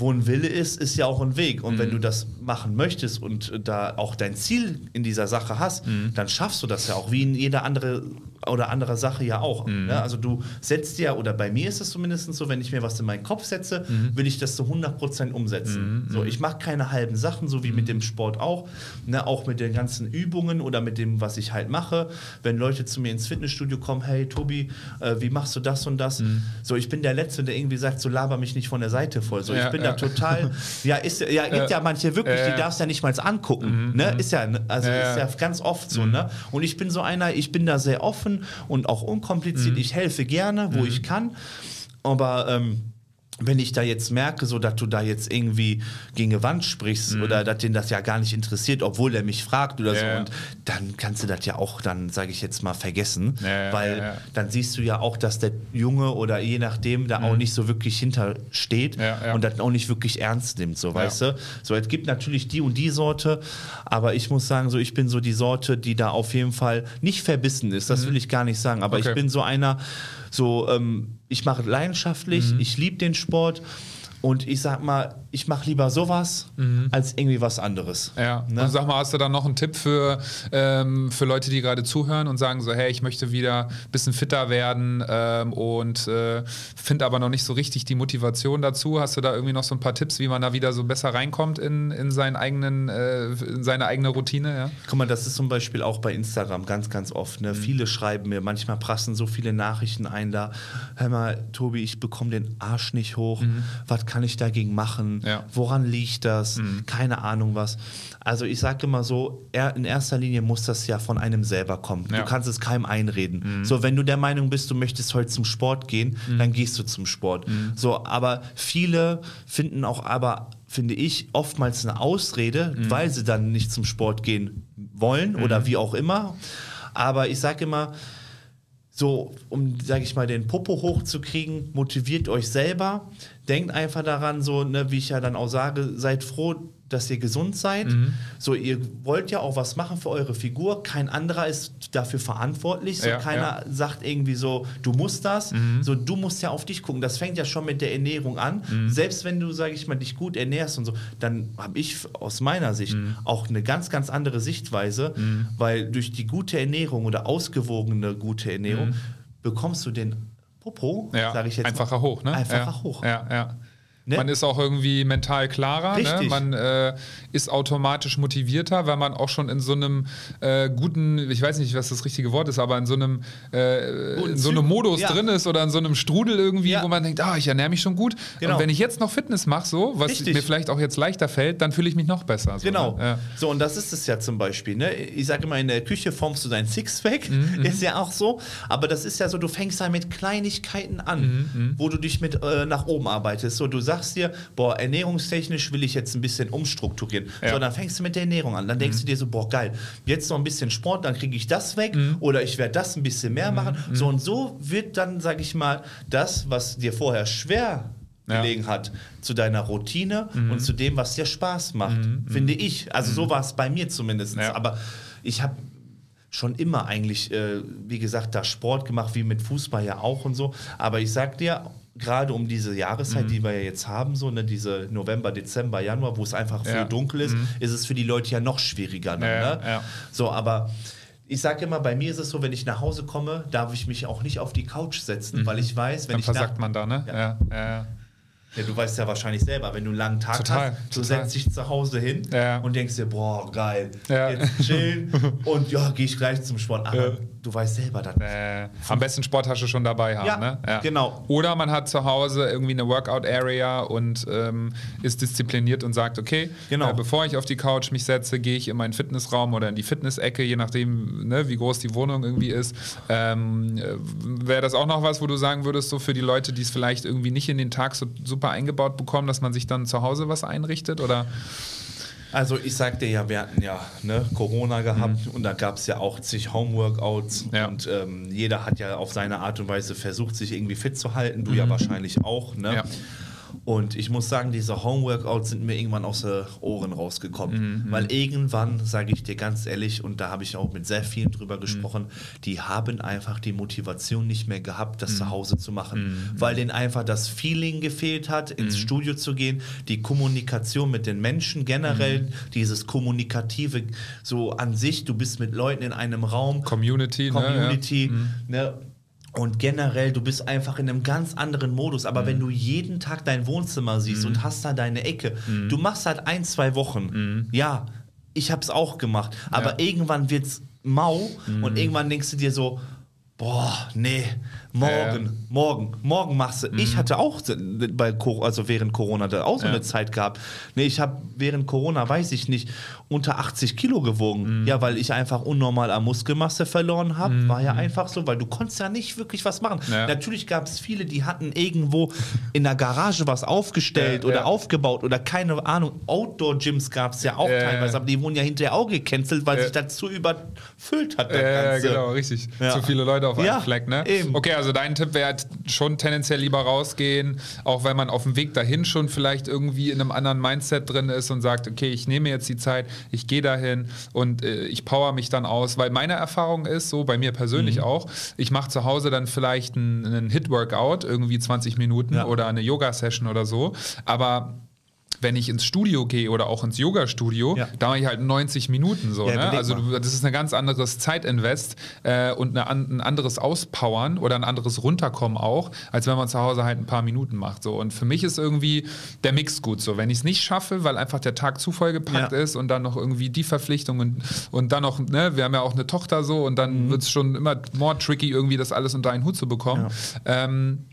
Wo ein Wille ist, ist ja auch ein Weg. Und Mhm. wenn du das machen möchtest und da auch dein Ziel in dieser Sache hast, Mhm. dann schaffst du das ja auch, wie in jeder andere oder andere Sache ja auch. Mhm. Ne? Also du setzt ja, oder bei mir ist es zumindest so, wenn ich mir was in meinen Kopf setze, Mhm. will ich das zu 100% umsetzen. So, ich mache keine halben Sachen, so wie Mhm. mit dem Sport auch. Ne? Auch mit den ganzen Übungen oder mit dem, was ich halt mache. Wenn Leute zu mir ins Fitnessstudio kommen, hey Tobi, äh, wie machst du das und das? Mhm. So, ich bin der Letzte, der irgendwie sagt, so laber mich nicht von der Seite voll. So, Ja, ich bin ja. da total, ja, ist, ja, gibt ja manche wirklich, äh, die darfst ja nicht mal angucken. Ne? Ist ja, also Ja, ja. ist ja ganz oft so, ne? Und ich bin so einer, ich bin da sehr offen und auch unkompliziert. Ich helfe gerne, wo ich kann. Aber ähm, wenn ich da jetzt merke, so dass du da jetzt irgendwie gegen eine Wand sprichst oder dass den das ja gar nicht interessiert, obwohl er mich fragt oder Ja, so, und dann kannst du das ja auch dann, sage ich jetzt mal, vergessen, Ja, weil ja, dann siehst du ja auch, dass der Junge oder je nachdem da auch nicht so wirklich hintersteht Mhm. Und das auch nicht wirklich ernst nimmt, so weißt du. So, es gibt natürlich die und die Sorte, aber ich muss sagen, so ich bin so die Sorte, die da auf jeden Fall nicht verbissen ist. Das will ich gar nicht sagen, aber Mhm. Okay. ich bin so einer, so ähm, ich mache leidenschaftlich, Mhm. ich liebe den Sport. Und ich sag mal, ich mache lieber sowas als irgendwie was anderes. Mhm. Ja, Ne? und sag mal, hast du dann noch einen Tipp für, ähm, für Leute, die gerade zuhören und sagen so, hey, ich möchte wieder ein bisschen fitter werden ähm, und äh, finde aber noch nicht so richtig die Motivation dazu. Hast du da irgendwie noch so ein paar Tipps, wie man da wieder so besser reinkommt in, in, seinen eigenen, äh, in seine eigene Routine? Ja? Guck mal, das ist zum Beispiel auch bei Instagram ganz, ganz oft. Mhm. Ne? Viele schreiben mir, manchmal prassen so viele Nachrichten ein da. Hör mal, Tobi, ich bekomme den Arsch nicht hoch. Was kann ich dagegen machen? Mhm. Ja. Mhm. Woran liegt das? Keine Ahnung was. Also ich sage immer so, in erster Linie muss das ja von einem selber kommen. Ja. Du kannst es keinem einreden. Mhm. So, wenn du der Meinung bist, du möchtest heute zum Sport gehen, dann gehst du zum Sport. Mhm. So, aber viele finden auch aber finde ich, oftmals eine Ausrede, Mhm. weil sie dann nicht zum Sport gehen wollen oder wie auch immer. Aber ich sage immer, so, um, sage ich mal, den Popo hochzukriegen, motiviert euch selber. Denkt einfach daran, so, ne, wie ich ja dann auch sage, seid froh, dass ihr gesund seid. Mhm. So, ihr wollt ja auch was machen für eure Figur. Kein anderer ist dafür verantwortlich. So, Ja, keiner ja. sagt irgendwie so, du musst das. Mhm. So, du musst ja auf dich gucken. Das fängt ja schon mit der Ernährung an. Mhm. Selbst wenn du, sage ich mal, dich gut ernährst und so, dann habe ich aus meiner Sicht Mhm. auch eine ganz, ganz andere Sichtweise, weil durch die gute Ernährung oder ausgewogene gute Ernährung bekommst du den Popo. Ja, sage ich jetzt einfacher mal, hoch, ne? Einfacher ja. hoch. Ja, ja. Ne? Man ist auch irgendwie mental klarer, ne? Man äh, ist automatisch motivierter, weil man auch schon in so einem äh, guten, ich weiß nicht, was das richtige Wort ist, aber in so einem, äh, in so einem Modus ja. drin ist oder in so einem Strudel irgendwie, Ja. wo man denkt, ah, ich ernähre mich schon gut. Genau. Und wenn ich jetzt noch Fitness mache, so, was Richtig. mir vielleicht auch jetzt leichter fällt, dann fühle ich mich noch besser. So, Genau. Ne? Ja. So, und das ist es ja zum Beispiel. Ne? Ich sage immer, in der Küche formst du dein Sixpack. Mhm, Ist ja auch so. Aber das ist ja so, du fängst da mit Kleinigkeiten an, Mhm, wo du dich mit äh, nach oben arbeitest. So, du sagst dir, boah, ernährungstechnisch will ich jetzt ein bisschen umstrukturieren. Ja. Mhm. So, dann fängst du mit der Ernährung an. Dann denkst du dir so, boah, geil, jetzt noch ein bisschen Sport, dann kriege ich das weg. Mhm. Oder ich werde das ein bisschen mehr machen. So und so wird dann, sage ich mal, das, was dir vorher schwer Ja. gelegen hat, zu deiner Routine Mhm. und zu dem, was dir Spaß macht, finde ich. Also so war es bei mir zumindest. Ja. Aber ich habe schon immer eigentlich, äh, wie gesagt, da Sport gemacht, wie mit Fußball ja auch und so. Aber ich sag dir, gerade um diese Jahreszeit, Mhm. die wir ja jetzt haben, so ne, diese November, Dezember, Januar, wo es einfach Ja. früh dunkel ist, ist es für die Leute ja noch schwieriger. Dann, Ja, ne? ja. So, aber ich sage immer, bei mir ist es so, wenn ich nach Hause komme, darf ich mich auch nicht auf die Couch setzen, weil ich weiß, wenn Dann ich versagt man da, ne? Ja. Ja. Ja, du weißt ja wahrscheinlich selber, wenn du einen langen Tag Total, hast, du total. setzt dich zu Hause hin Ja. und denkst dir, boah, geil, Ja. jetzt chillen und ja, gehe ich gleich zum Sport. Aber. Du weißt selber, das Äh, am besten Sporttasche schon dabei haben. Ja, ne? genau. Oder man hat zu Hause irgendwie eine Workout-Area und ähm, ist diszipliniert und sagt, okay, Genau. äh, bevor ich auf die Couch mich setze, gehe ich in meinen Fitnessraum oder in die Fitnessecke, je nachdem, ne, wie groß die Wohnung irgendwie ist. Ähm, äh, Wäre das auch noch was, wo du sagen würdest, so für die Leute, die es vielleicht irgendwie nicht in den Tag so super eingebaut bekommen, dass man sich dann zu Hause was einrichtet? Oder? Also ich sagte ja, wir hatten ja ne, Corona gehabt und da gab es ja auch zig Homeworkouts Mhm. Ja. und ähm, jeder hat ja auf seine Art und Weise versucht, sich irgendwie fit zu halten. Du ja wahrscheinlich auch. Ne? Mhm. Ja. Und ich muss sagen, diese Homeworkouts sind mir irgendwann aus den Ohren rausgekommen. Mhm, Weil irgendwann, sage ich dir ganz ehrlich, und da habe ich auch mit sehr vielen drüber Mhm. gesprochen, die haben einfach die Motivation nicht mehr gehabt, das Mhm. zu Hause zu machen. Weil denen einfach das Feeling gefehlt hat, ins Studio zu gehen, die Kommunikation mit den Menschen generell, Mhm. dieses Kommunikative so an sich, du bist mit Leuten in einem Raum, Community, Community, Ne? ne? Und generell, du bist einfach in einem ganz anderen Modus. Aber Mhm. wenn du jeden Tag dein Wohnzimmer siehst und hast da deine Ecke, Mhm. du machst halt ein, zwei Wochen. Ja, ich hab's auch gemacht. Aber Ja. Mhm. irgendwann wird's mau und irgendwann denkst du dir so, boah, nee, morgen, Ja, morgen, morgen machst du. Ich hatte auch bei, also während Corona da auch so Ja. eine Zeit gehabt. Nee, ich habe während Corona, weiß ich nicht, unter 80 Kilo gewogen. Mhm. Ja, weil ich einfach unnormal an Muskelmasse verloren habe. War ja einfach so, weil du konntest ja nicht wirklich was machen. Ja. Natürlich gab es viele, die hatten irgendwo in der Garage was aufgestellt oder aufgebaut oder keine Ahnung. Outdoor-Gyms gab es ja auch teilweise, aber die wurden ja hinterher auch gecancelt, weil sich das zu überfüllt hat. das Ja, Ganze. genau, richtig. Zu viele Leute auf Ja, einem Fleck, ne? eben. Okay, also dein Tipp wäre schon tendenziell lieber rausgehen, auch wenn man auf dem Weg dahin schon vielleicht irgendwie in einem anderen Mindset drin ist und sagt, okay, ich nehme jetzt die Zeit, ich gehe dahin und äh, ich power mich dann aus, weil meine Erfahrung ist, so bei mir persönlich Mhm. auch, ich mache zu Hause dann vielleicht einen, einen Hit-Workout, irgendwie 20 Minuten Ja. oder eine Yoga-Session oder so, aber wenn ich ins Studio gehe oder auch ins Yoga-Studio, Ja. da mache ich halt 90 Minuten so. Ja, ne? Also du, das ist ein ganz anderes Zeitinvest äh, und eine, ein anderes Auspowern oder ein anderes Runterkommen auch, als wenn man zu Hause halt ein paar Minuten macht. So. Und für mich ist irgendwie der Mix gut so. Wenn ich es nicht schaffe, weil einfach der Tag zu vollgepackt Ja. ist und dann noch irgendwie die Verpflichtung und, und dann noch, ne, wir haben ja auch eine Tochter so und dann Mhm. wird es schon immer more tricky, irgendwie das alles unter einen Hut zu bekommen. Ähm,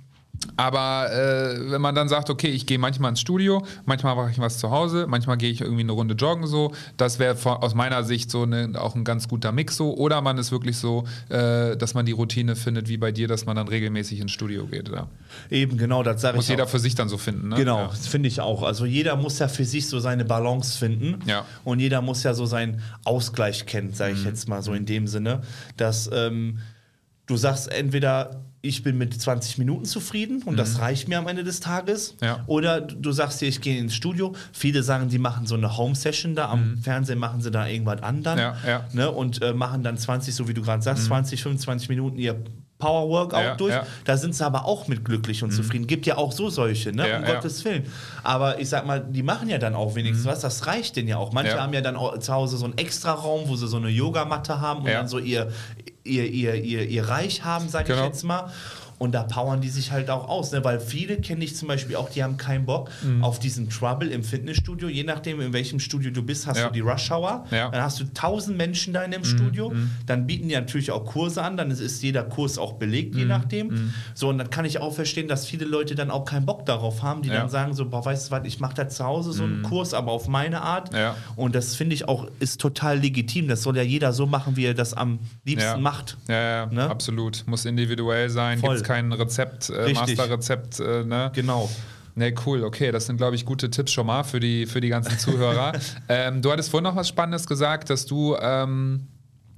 Aber äh, wenn man dann sagt, okay, ich gehe manchmal ins Studio, manchmal mache ich was zu Hause, manchmal gehe ich irgendwie eine Runde joggen so, das wäre aus meiner Sicht so eine, auch ein ganz guter Mix so. Oder man ist wirklich so, äh, dass man die Routine findet, wie bei dir, dass man dann regelmäßig ins Studio geht. Ja. Eben, genau, das sage ich. Muss jeder auch. für sich dann so finden, ne? Genau, Ja. das finde ich auch. Also jeder muss ja für sich so seine Balance finden. Ja. Und jeder muss ja so seinen Ausgleich kennen, sage Mhm. ich jetzt mal so in dem Sinne, dass ähm, du sagst entweder ich bin mit 20 Minuten zufrieden und das reicht mir am Ende des Tages. Mhm. Ja. Oder du sagst dir, ich gehe ins Studio. Viele sagen, die machen so eine Home-Session da. Am Fernsehen machen sie da irgendwas an dann. Mhm. Ja, ja. Mhm. Ne? Und äh, machen dann 20, so wie du gerade sagst, 20, 25 Minuten ihr Power-Workout Ja, durch. ja. Mhm. Da sind sie aber auch mit glücklich und zufrieden. Gibt ja auch so solche, ne? Ja, um. Gottes Willen. Aber ich sag mal, die machen ja dann auch wenigstens was. Das reicht denen ja auch. Manche Mhm. Haben ja dann auch zu Hause so einen extra Raum, wo sie so eine Yogamatte haben und dann so ihr, ihr, ihr, ihr, ihr Reich haben, sag Genau. ich jetzt mal. Und da powern die sich halt auch aus, ne? weil viele kenne ich zum Beispiel auch, die haben keinen Bock Mhm. auf diesen Trouble im Fitnessstudio. Je nachdem, in welchem Studio du bist, hast Ja. du die Rush Hour. Ja. Dann hast du tausend Menschen da in Mhm. dem Studio. Dann bieten die natürlich auch Kurse an. Dann ist, jeder Kurs auch belegt, Mhm. je nachdem. So, und dann kann ich auch verstehen, dass viele Leute dann auch keinen Bock darauf haben, die Ja. dann sagen so, boah, weißt du was, ich mache da zu Hause so einen Kurs, aber auf meine Art. Und das finde ich auch, ist total legitim. Das soll ja jeder so machen, wie er das am liebsten macht. Ja, ja, Ne? absolut. Muss individuell sein. Voll. Kein Rezept, äh. Masterrezept, äh, ne? Genau. Ne, cool, okay. Das sind, glaube ich, gute Tipps schon mal für die, für die ganzen Zuhörer. ähm, du hattest vorhin noch was Spannendes gesagt, dass du, ähm,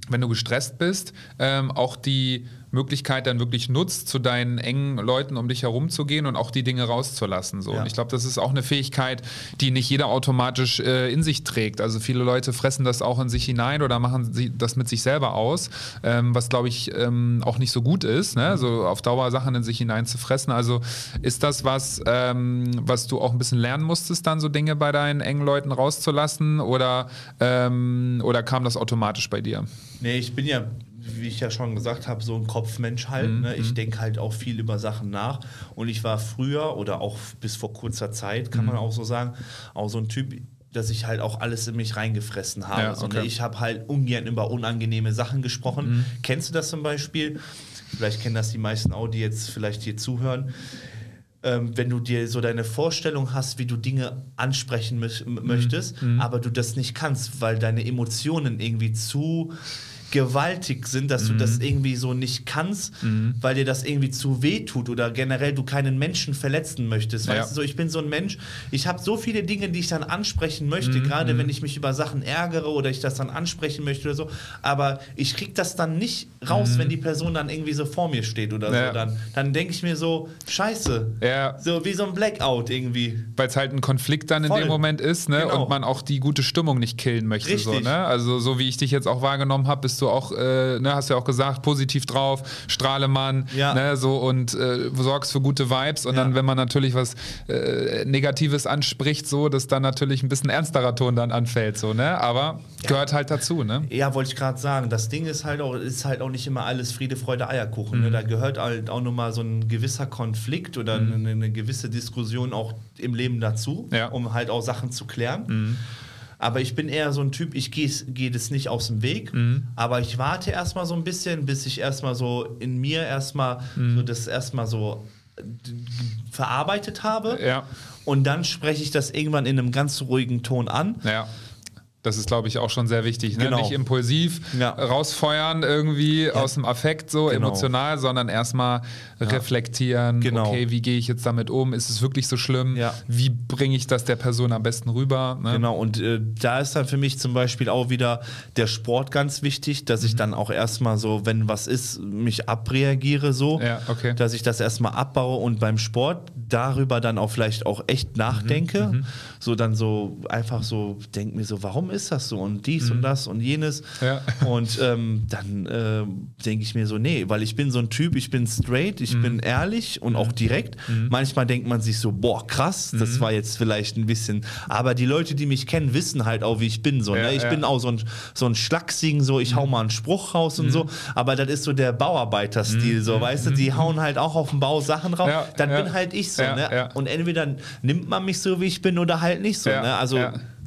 wenn du gestresst bist, ähm, auch die Möglichkeit dann wirklich nutzt, zu deinen engen Leuten um dich herum zu gehen und auch die Dinge rauszulassen. So. Ja. Und ich glaube, das ist auch eine Fähigkeit, die nicht jeder automatisch äh, in sich trägt. Also viele Leute fressen das auch in sich hinein oder machen das mit sich selber aus, ähm, was glaube ich ähm, auch nicht so gut ist, ne? so auf Dauer Sachen in sich hinein zu fressen. Also ist das was, ähm, was du auch ein bisschen lernen musstest, dann so Dinge bei deinen engen Leuten rauszulassen oder, ähm, oder kam das automatisch bei dir? Nee, ich bin ja, wie ich ja schon gesagt habe, so ein Kopfmensch halt. Mhm, Ne? Ich denke halt auch viel über Sachen nach. Und ich war früher oder auch bis vor kurzer Zeit, kann Mhm. man auch so sagen, auch so ein Typ, dass ich halt auch alles in mich reingefressen habe. Ja, So, okay. ne? Ich habe halt ungern über unangenehme Sachen gesprochen. Mhm. Kennst du das zum Beispiel? Vielleicht kennen das die meisten auch, die jetzt vielleicht hier zuhören. Ähm, wenn du dir so deine Vorstellung hast, wie du Dinge ansprechen mö Mhm. möchtest, aber du das nicht kannst, weil deine Emotionen irgendwie zu gewaltig sind, dass du Mhm. das irgendwie so nicht kannst, weil dir das irgendwie zu weh tut oder generell du keinen Menschen verletzen möchtest. Ja. Weißt du, so, ich bin so ein Mensch, ich habe so viele Dinge, die ich dann ansprechen möchte, Mhm. gerade wenn ich mich über Sachen ärgere oder ich das dann ansprechen möchte oder so, aber ich krieg das dann nicht raus, wenn die Person dann irgendwie so vor mir steht oder Mhm. Ja. so. Dann, dann denke ich mir so, scheiße. Ja. So wie so ein Blackout irgendwie. Weil es halt ein Konflikt dann in Voll. dem Moment ist, ne? Genau. Und man auch die gute Stimmung nicht killen möchte. So, ne? Also so wie ich dich jetzt auch wahrgenommen habe, bist du auch, äh, ne, hast du ja auch gesagt, positiv drauf, Strahlemann, Ja. ne, so und äh, sorgst für gute Vibes. Und Ja. dann, wenn man natürlich was äh, Negatives anspricht, so, dass dann natürlich ein bisschen ernsterer Ton dann anfällt, so, ne? Aber gehört halt dazu, ne? Ja, wollte ich gerade sagen. Das Ding ist halt auch, ist halt auch nicht immer alles Friede, Freude, Eierkuchen. Ne? Da gehört halt auch nochmal so ein gewisser Konflikt oder eine, eine gewisse Diskussion auch im Leben dazu, Ja. um halt auch Sachen zu klären. Aber ich bin eher so ein Typ, ich gehe geh das nicht aus dem Weg, aber ich warte erstmal so ein bisschen, bis ich erstmal so in mir erstmal so das erstmal so d- verarbeitet habe. Ja. Und dann spreche ich das irgendwann in einem ganz ruhigen Ton an. Ja. Das ist, glaube ich, auch schon sehr wichtig. Ne? Genau. Nicht impulsiv Ja. rausfeuern irgendwie aus dem Affekt so Genau. emotional, sondern erstmal reflektieren. Genau. Okay, wie gehe ich jetzt damit um? Ist es wirklich so schlimm? Ja. Wie bringe ich das der Person am besten rüber? Ne? Genau, und äh, da ist dann für mich zum Beispiel auch wieder der Sport ganz wichtig, dass Mhm. ich dann auch erstmal so, wenn was ist, mich abreagiere so, Ja, okay. dass ich das erstmal abbaue und beim Sport darüber dann auch vielleicht auch echt nachdenke. Mhm, So dann so einfach so, denk mir so, warum ist das so und dies und das und jenes. Mhm. Ja. Und ähm, dann äh, denke ich mir so, nee, weil ich bin so ein Typ, ich bin straight, Mhm. ich bin ehrlich und auch direkt. Manchmal denkt man sich so, boah, krass, Mhm. das war jetzt vielleicht ein bisschen. Aber die Leute, die mich kennen, wissen halt auch, wie ich bin. So, Ja, ne? Ich ja. bin auch so ein, so ein Schlagsigen, so ich hau mal einen Spruch raus und so. Aber das ist so der Bauarbeiterstil, so, weißt du, die hauen halt auch auf dem Bau Sachen raus. Ja, dann bin halt ich so, ne? Und entweder nimmt man mich so, wie ich bin, oder halt nicht so. Ne? Also.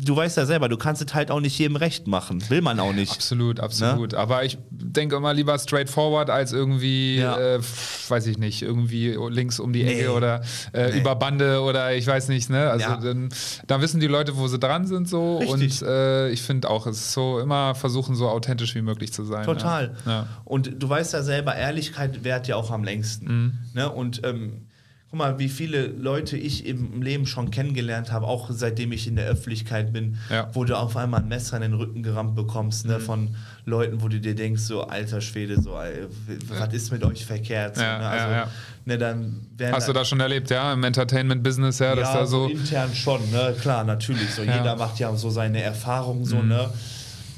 Du weißt ja selber, du kannst es halt auch nicht jedem recht machen. Will man auch nicht. Absolut, absolut. Ne? Aber ich denke immer lieber straightforward als irgendwie, ja. äh, weiß ich nicht, irgendwie links um die Ecke nee. oder äh, nee. über Bande oder ich weiß nicht, ne? Also ja. dann, da wissen die Leute, wo sie dran sind so Richtig. und äh, ich finde auch, es ist so immer versuchen, so authentisch wie möglich zu sein. Total. Ja. Und du weißt ja selber, Ehrlichkeit währt ja auch am längsten. Mhm. Ne? Und ähm, guck mal, wie viele Leute ich im Leben schon kennengelernt habe, auch seitdem ich in der Öffentlichkeit bin, ja. wo du auf einmal ein Messer in den Rücken gerammt bekommst, ne, mhm. von Leuten, wo du dir denkst, so alter Schwede, so, ey, was ist mit euch verkehrt? Ja, ne? also, ja, ne, dann Hast du das schon erlebt, ja, im Entertainment-Business, ja, dass da so, so intern schon, ne, klar, natürlich, so jeder macht ja so seine Erfahrungen, so, mhm. ne,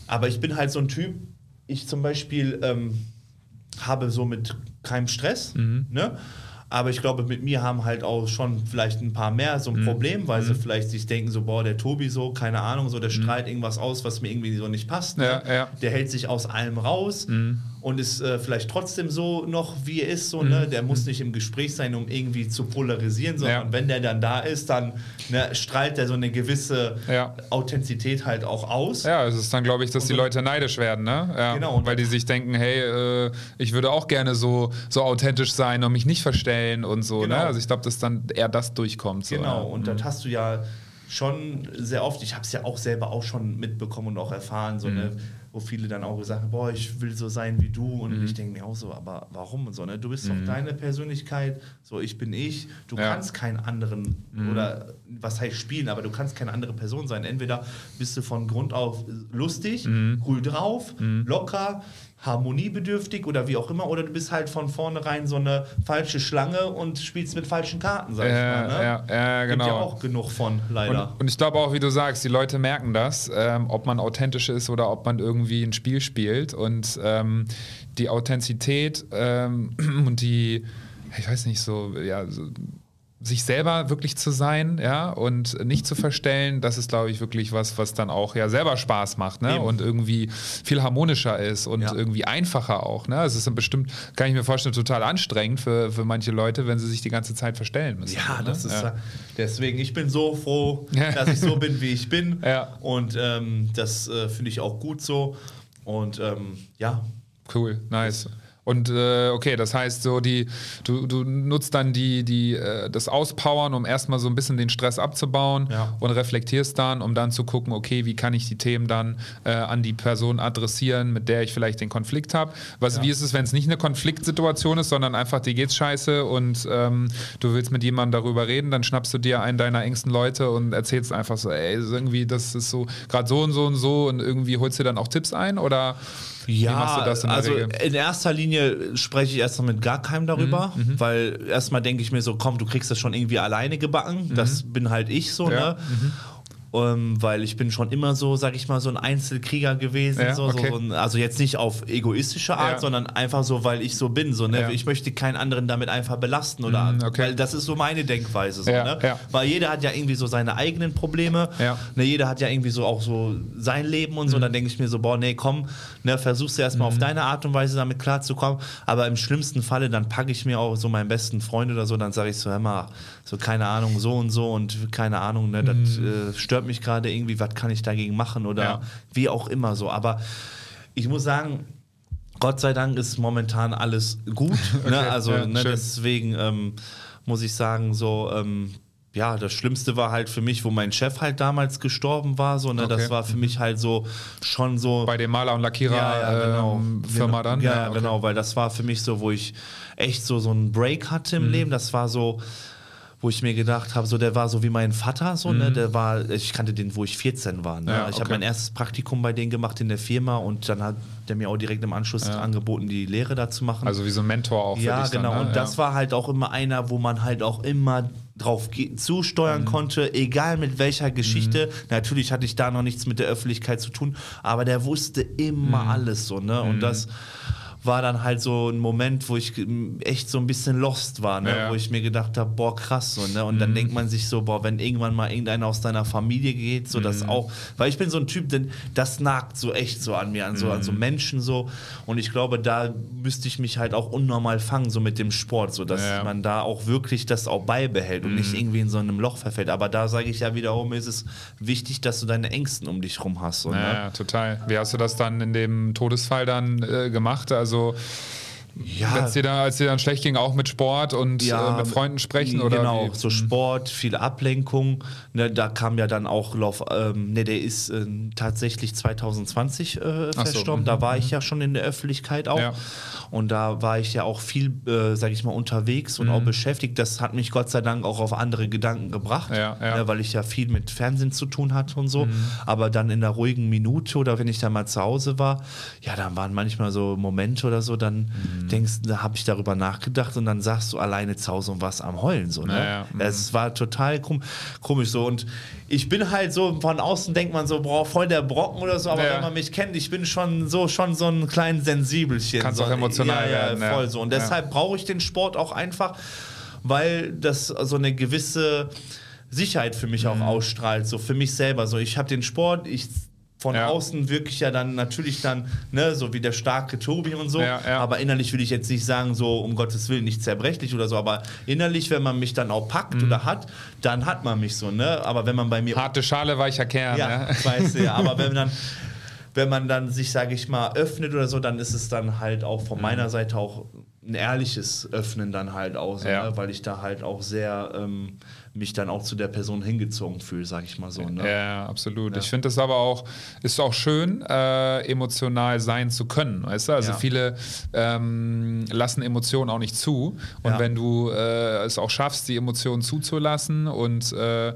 aber ich bin halt so ein Typ, ich zum Beispiel ähm, habe so mit keinem Stress, mhm. ne, aber ich glaube, mit mir haben halt auch schon vielleicht ein paar mehr so ein mhm. Problem, weil mhm. sie vielleicht sich denken, so, boah, der Tobi so, keine Ahnung, so, der mhm. strahlt irgendwas aus, was mir irgendwie so nicht passt. Ne? Ja, ja. Der hält sich aus allem raus. Mhm und ist äh, vielleicht trotzdem so noch, wie er ist. So, ne? mhm. ne? Der muss nicht im Gespräch sein, um irgendwie zu polarisieren, sondern ja. wenn der dann da ist, dann ne, strahlt er so eine gewisse ja. Authentizität halt auch aus. Ja, es ist dann, glaube ich, dass und die Leute neidisch werden, ne? Ja, genau. Weil die sich denken, hey, äh, ich würde auch gerne so, so authentisch sein und mich nicht verstellen und so. Ne? Genau. Ne? Also ich glaube, dass dann eher das durchkommt. So, genau, und mhm. das hast du ja schon sehr oft, ich habe es ja auch selber auch schon mitbekommen und auch erfahren, so mhm. ne, wo viele dann auch gesagt haben, boah, ich will so sein wie du und mhm. ich denke mir auch so, aber warum und so, ne? Du bist mhm. doch deine Persönlichkeit, so ich bin ich, du ja. kannst keinen anderen mhm. oder was heißt spielen, aber du kannst keine andere Person sein. Entweder bist du von Grund auf lustig, mhm. cool drauf, mhm. locker, harmoniebedürftig oder wie auch immer, oder du bist halt von vornherein so eine falsche Schlange und spielst mit falschen Karten, sag ich äh, mal. Ne? Ja, ja, genau. Gibt ja auch genug von, leider. Und, und ich glaube auch, wie du sagst, die Leute merken das, ähm, ob man authentisch ist oder ob man irgendwie ein Spiel spielt. Und ähm, die Authentizität ähm, und die, ich weiß nicht, so, ja, so sich selber wirklich zu sein, ja, und nicht zu verstellen, das ist, glaube ich, wirklich was, was dann auch ja selber Spaß macht, ne? Eben. Und irgendwie viel harmonischer ist und ja. irgendwie einfacher auch, ne? Es ist dann bestimmt, kann ich mir vorstellen, total anstrengend für, für manche Leute, wenn sie sich die ganze Zeit verstellen müssen. Ja, ne? das ist ja. deswegen, ich bin so froh, dass ich so bin, wie ich bin. Ja. Und ähm, das äh, finde ich auch gut so. Und ähm, ja. Cool, nice. Und äh, okay, das heißt so, die, du, du nutzt dann die, die, äh, das Auspowern, um erstmal so ein bisschen den Stress abzubauen ja. und reflektierst dann, um dann zu gucken, okay, wie kann ich die Themen dann äh, an die Person adressieren, mit der ich vielleicht den Konflikt habe. ja. Wie ist es, wenn es nicht eine Konfliktsituation ist, sondern einfach dir geht's scheiße und ähm, du willst mit jemandem darüber reden, dann schnappst du dir einen deiner engsten Leute und erzählst einfach so, ey, irgendwie, das ist so gerade so und so und so und irgendwie holst du dann auch Tipps ein oder ja, Wie machst du das in also Regel? in erster Linie spreche ich erstmal mit gar keinem darüber, mhm, mhm. weil erstmal denke ich mir so, komm, du kriegst das schon irgendwie alleine gebacken. Mhm. Das bin halt ich so, ja. ne? Mhm ähm, weil ich bin schon immer so, sag ich mal, so ein Einzelkrieger gewesen. Ja, so, okay. so, so, also jetzt nicht auf egoistische Art, ja. sondern einfach so, weil ich so bin. So, ne? Ja. Ich möchte keinen anderen damit einfach belasten. Oder, mm, okay. Weil das ist so meine Denkweise. So, ne? Weil jeder hat ja irgendwie so seine eigenen Probleme. Ne? Jeder hat ja irgendwie so auch so sein Leben und so. Mhm. Dann denke ich mir so, boah, nee, komm, ne, versuchst du erstmal mhm. auf deine Art und Weise damit klarzukommen. Aber im schlimmsten Falle, dann packe ich mir auch so meinen besten Freund oder so, dann sage ich so, hör mal, so keine Ahnung, so und so und keine Ahnung, ne, das mhm. äh, stört mich gerade irgendwie, was kann ich dagegen machen oder ja. wie auch immer so. Aber ich muss sagen, Gott sei Dank ist momentan alles gut. Ne? okay, ne? Also ja, ne, deswegen ähm, muss ich sagen, so ähm, ja, das Schlimmste war halt für mich, wo mein Chef halt damals gestorben war. So, ne, okay. Das war für mich halt so schon so. Bei dem Maler- und Lackierer ja, ja, genau. ähm, Firma genau. dann? Ja, ja okay. genau, weil das war für mich so, wo ich echt so, so einen Break hatte im mhm. Leben. Das war so, wo ich mir gedacht habe, so der war so wie mein Vater, so, ne? mhm. ne? Der war, ich kannte den, wo ich 14 war. Ne? Ja, ich okay. habe mein erstes Praktikum bei denen gemacht in der Firma und dann hat der mir auch direkt im Anschluss ja. angeboten, die Lehre da zu machen. Also wie so ein Mentor auch. Ja, genau. Dann, ne? Und das war halt auch immer einer, wo man halt auch immer drauf zusteuern mhm. konnte, egal mit welcher Geschichte. Mhm. Natürlich hatte ich da noch nichts mit der Öffentlichkeit zu tun, aber der wusste immer mhm. alles so, ne? Und mhm. das war dann halt so ein Moment, wo ich ähm, echt so ein bisschen lost war, ne? Ja, ja. wo ich mir gedacht habe, boah, krass so, ne? Und dann denkt man sich so, boah, wenn irgendwann mal irgendeiner aus deiner Familie geht, so das auch, weil ich bin so ein Typ, denn das nagt so echt so an mir, an so, an so Menschen so. Und ich glaube, da müsste ich mich halt auch unnormal fangen, so mit dem Sport, so dass Ja. man da auch wirklich das auch beibehält und nicht irgendwie in so einem Loch verfällt. Aber da sage ich ja wiederum, ist es wichtig, dass du deine Ängsten um dich rum hast. So, ne? Ja, ja, total. Wie hast du das dann in dem Todesfall dann äh, gemacht? Also also ja, als dir, da, als dir dann schlecht ging, auch mit Sport und äh, mit Freunden sprechen oder genau, wie? Mhm. so Sport, viel Ablenkung. Ne, da kam ja dann auch Lauf, ähm, ne, der ist ähm, tatsächlich 2020 äh, Ach so, verstorben. mhm, Da war ich ja schon in der Öffentlichkeit auch. Ja. Und da war ich ja auch viel, äh, sag ich mal, unterwegs und Mhm. auch beschäftigt. Das hat mich Gott sei Dank auch auf andere Gedanken gebracht, Ja, ja. Ne, weil ich ja viel mit Fernsehen zu tun hatte und Mhm. so. Aber dann in der ruhigen Minute oder wenn ich dann mal zu Hause war, ja, dann waren manchmal so Momente oder so, dann Mhm. Denkst du, da habe ich darüber nachgedacht und dann sagst du alleine zu Hause und warst am Heulen so. Ne? Ja, ja. Mhm. Es war total krumm, komisch so. Und ich bin halt so, von außen denkt man so, boah, voll der Brocken oder so, aber Ja. wenn man mich kennt, ich bin schon so, schon so ein kleines Sensibelchen. Kannst so, auch emotional ja, ja, werden, ja. Voll so. Und Ja. deshalb brauche ich den Sport auch einfach, weil das so eine gewisse Sicherheit für mich auch Mhm. ausstrahlt, so für mich selber. So, ich habe den Sport, ich von Ja. außen wirklich ja dann natürlich dann, ne, so wie der starke Tobi und so. Ja, ja. Aber innerlich will ich jetzt nicht sagen, so um Gottes Willen nicht zerbrechlich oder so, aber innerlich, wenn man mich dann auch packt Mhm. oder hat, dann hat man mich so, ne? Aber wenn man bei mir Harte Schale, weicher Kern. ja, Ja. weißt du, ja. Aber wenn dann, wenn man dann sich, sage ich mal, öffnet oder so, dann ist es dann halt auch von meiner Seite auch ein ehrliches Öffnen dann halt auch, so, ne? weil ich da halt auch sehr ähm, mich dann auch zu der Person hingezogen fühle, sage ich mal so. Ne? Ja, absolut. Ich finde es aber auch, ist auch schön, äh, emotional sein zu können, weißt du? Also Ja. viele ähm, lassen Emotionen auch nicht zu. Und Ja. wenn du äh, es auch schaffst, die Emotionen zuzulassen und, äh, äh,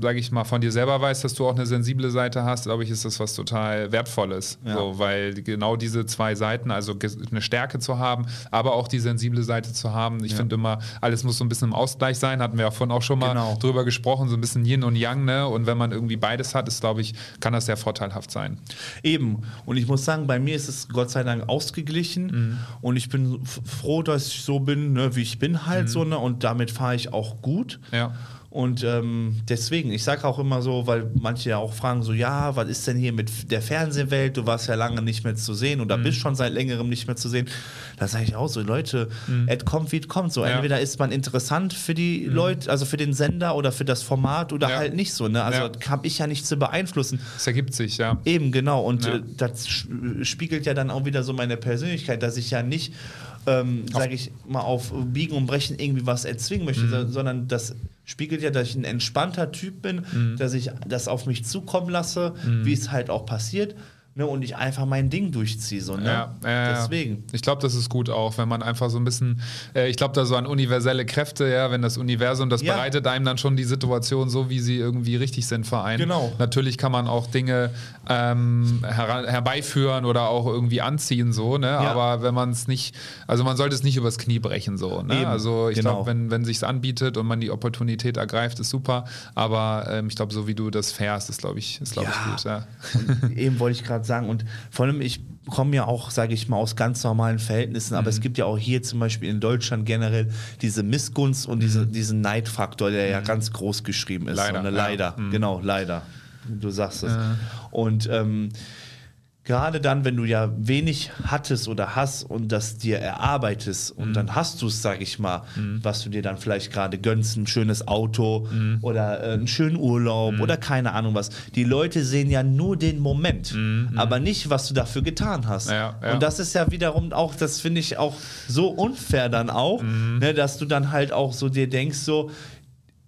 sage ich mal, von dir selber weißt, dass du auch eine sensible Seite hast, glaube ich, ist das was total Wertvolles. Ja. So, weil genau diese zwei Seiten, also eine Stärke zu haben, aber auch die sensible Seite zu haben. Ich Ja. finde immer, alles muss so ein bisschen im Ausgleich sein, hatten wir ja vorhin auch schon mal Genau. drüber gesprochen, so ein bisschen Yin und Yang, ne? Und wenn man irgendwie beides hat, ist, glaube ich, kann das sehr vorteilhaft sein. Eben. Und ich muss sagen, bei mir ist es Gott sei Dank ausgeglichen. Mhm. Und ich bin froh, dass ich so bin, ne, wie ich bin halt so. Ne, und damit fahre ich auch gut. Mhm. Ja. Und ähm, deswegen, ich sage auch immer so, weil manche ja auch fragen so, ja, was ist denn hier mit der Fernsehwelt? Du warst ja lange nicht mehr zu sehen Mhm. oder bist schon seit längerem nicht mehr zu sehen. Da sage ich auch so, Leute, et kommt wie es kommt. So, Mhm. Ja. Mhm. entweder ist man interessant für die Leute, also für den Sender oder für das Format oder Ja. halt nicht so. Ne? Also Ja. habe ich ja nicht zu beeinflussen. Es ergibt sich, ja. Eben, genau. Und äh, das spiegelt ja dann auch wieder so meine Persönlichkeit, dass ich ja nicht, ähm, sage ich mal, auf Biegen und Brechen irgendwie was erzwingen möchte, Mhm. so- sondern das spiegelt ja, dass ich ein entspannter Typ bin, Mhm. dass ich das auf mich zukommen lasse, wie es halt auch passiert. Ne, und ich einfach mein Ding durchziehe. So, ne? Ja, ja, ja. Deswegen. Ich glaube, das ist gut auch, wenn man einfach so ein bisschen, äh, ich glaube da so an universelle Kräfte, ja, wenn das Universum, das Ja. bereitet einem dann schon die Situation so, wie sie irgendwie richtig sind für einen. Genau. Natürlich kann man auch Dinge ähm, hera- herbeiführen oder auch irgendwie anziehen, so, ne? Aber wenn man es nicht, also man sollte es nicht übers Knie brechen, so. Ne? Eben, Also ich genau. glaube, wenn, wenn sich anbietet und man die Opportunität ergreift, ist super. Aber ähm, ich glaube, so wie du das fährst, ist, glaube ich, ist, glaube ich, Ja. gut. Ja. Eben wollte ich gerade sagen, und vor allem, ich komme ja auch, sage ich mal, aus ganz normalen Verhältnissen, aber Mhm. es gibt ja auch hier zum Beispiel in Deutschland generell diese Missgunst und diese, diesen Neidfaktor, der ja ganz groß geschrieben ist. Mhm. Leider, So, ja. leider. Mhm. genau, leider. Du sagst es. Und ähm, gerade dann, wenn du ja wenig hattest oder hast und das dir erarbeitest Mhm. und dann hast du es, sag ich mal, was du dir dann vielleicht gerade gönnst, ein schönes Auto Mhm. oder äh, einen schönen Urlaub oder keine Ahnung was. Die Leute sehen ja nur den Moment, aber nicht, was du dafür getan hast. Mhm. Ja, ja. Und das ist ja wiederum auch, das finde ich auch so unfair dann auch, Mhm. ne, dass du dann halt auch so dir denkst, so,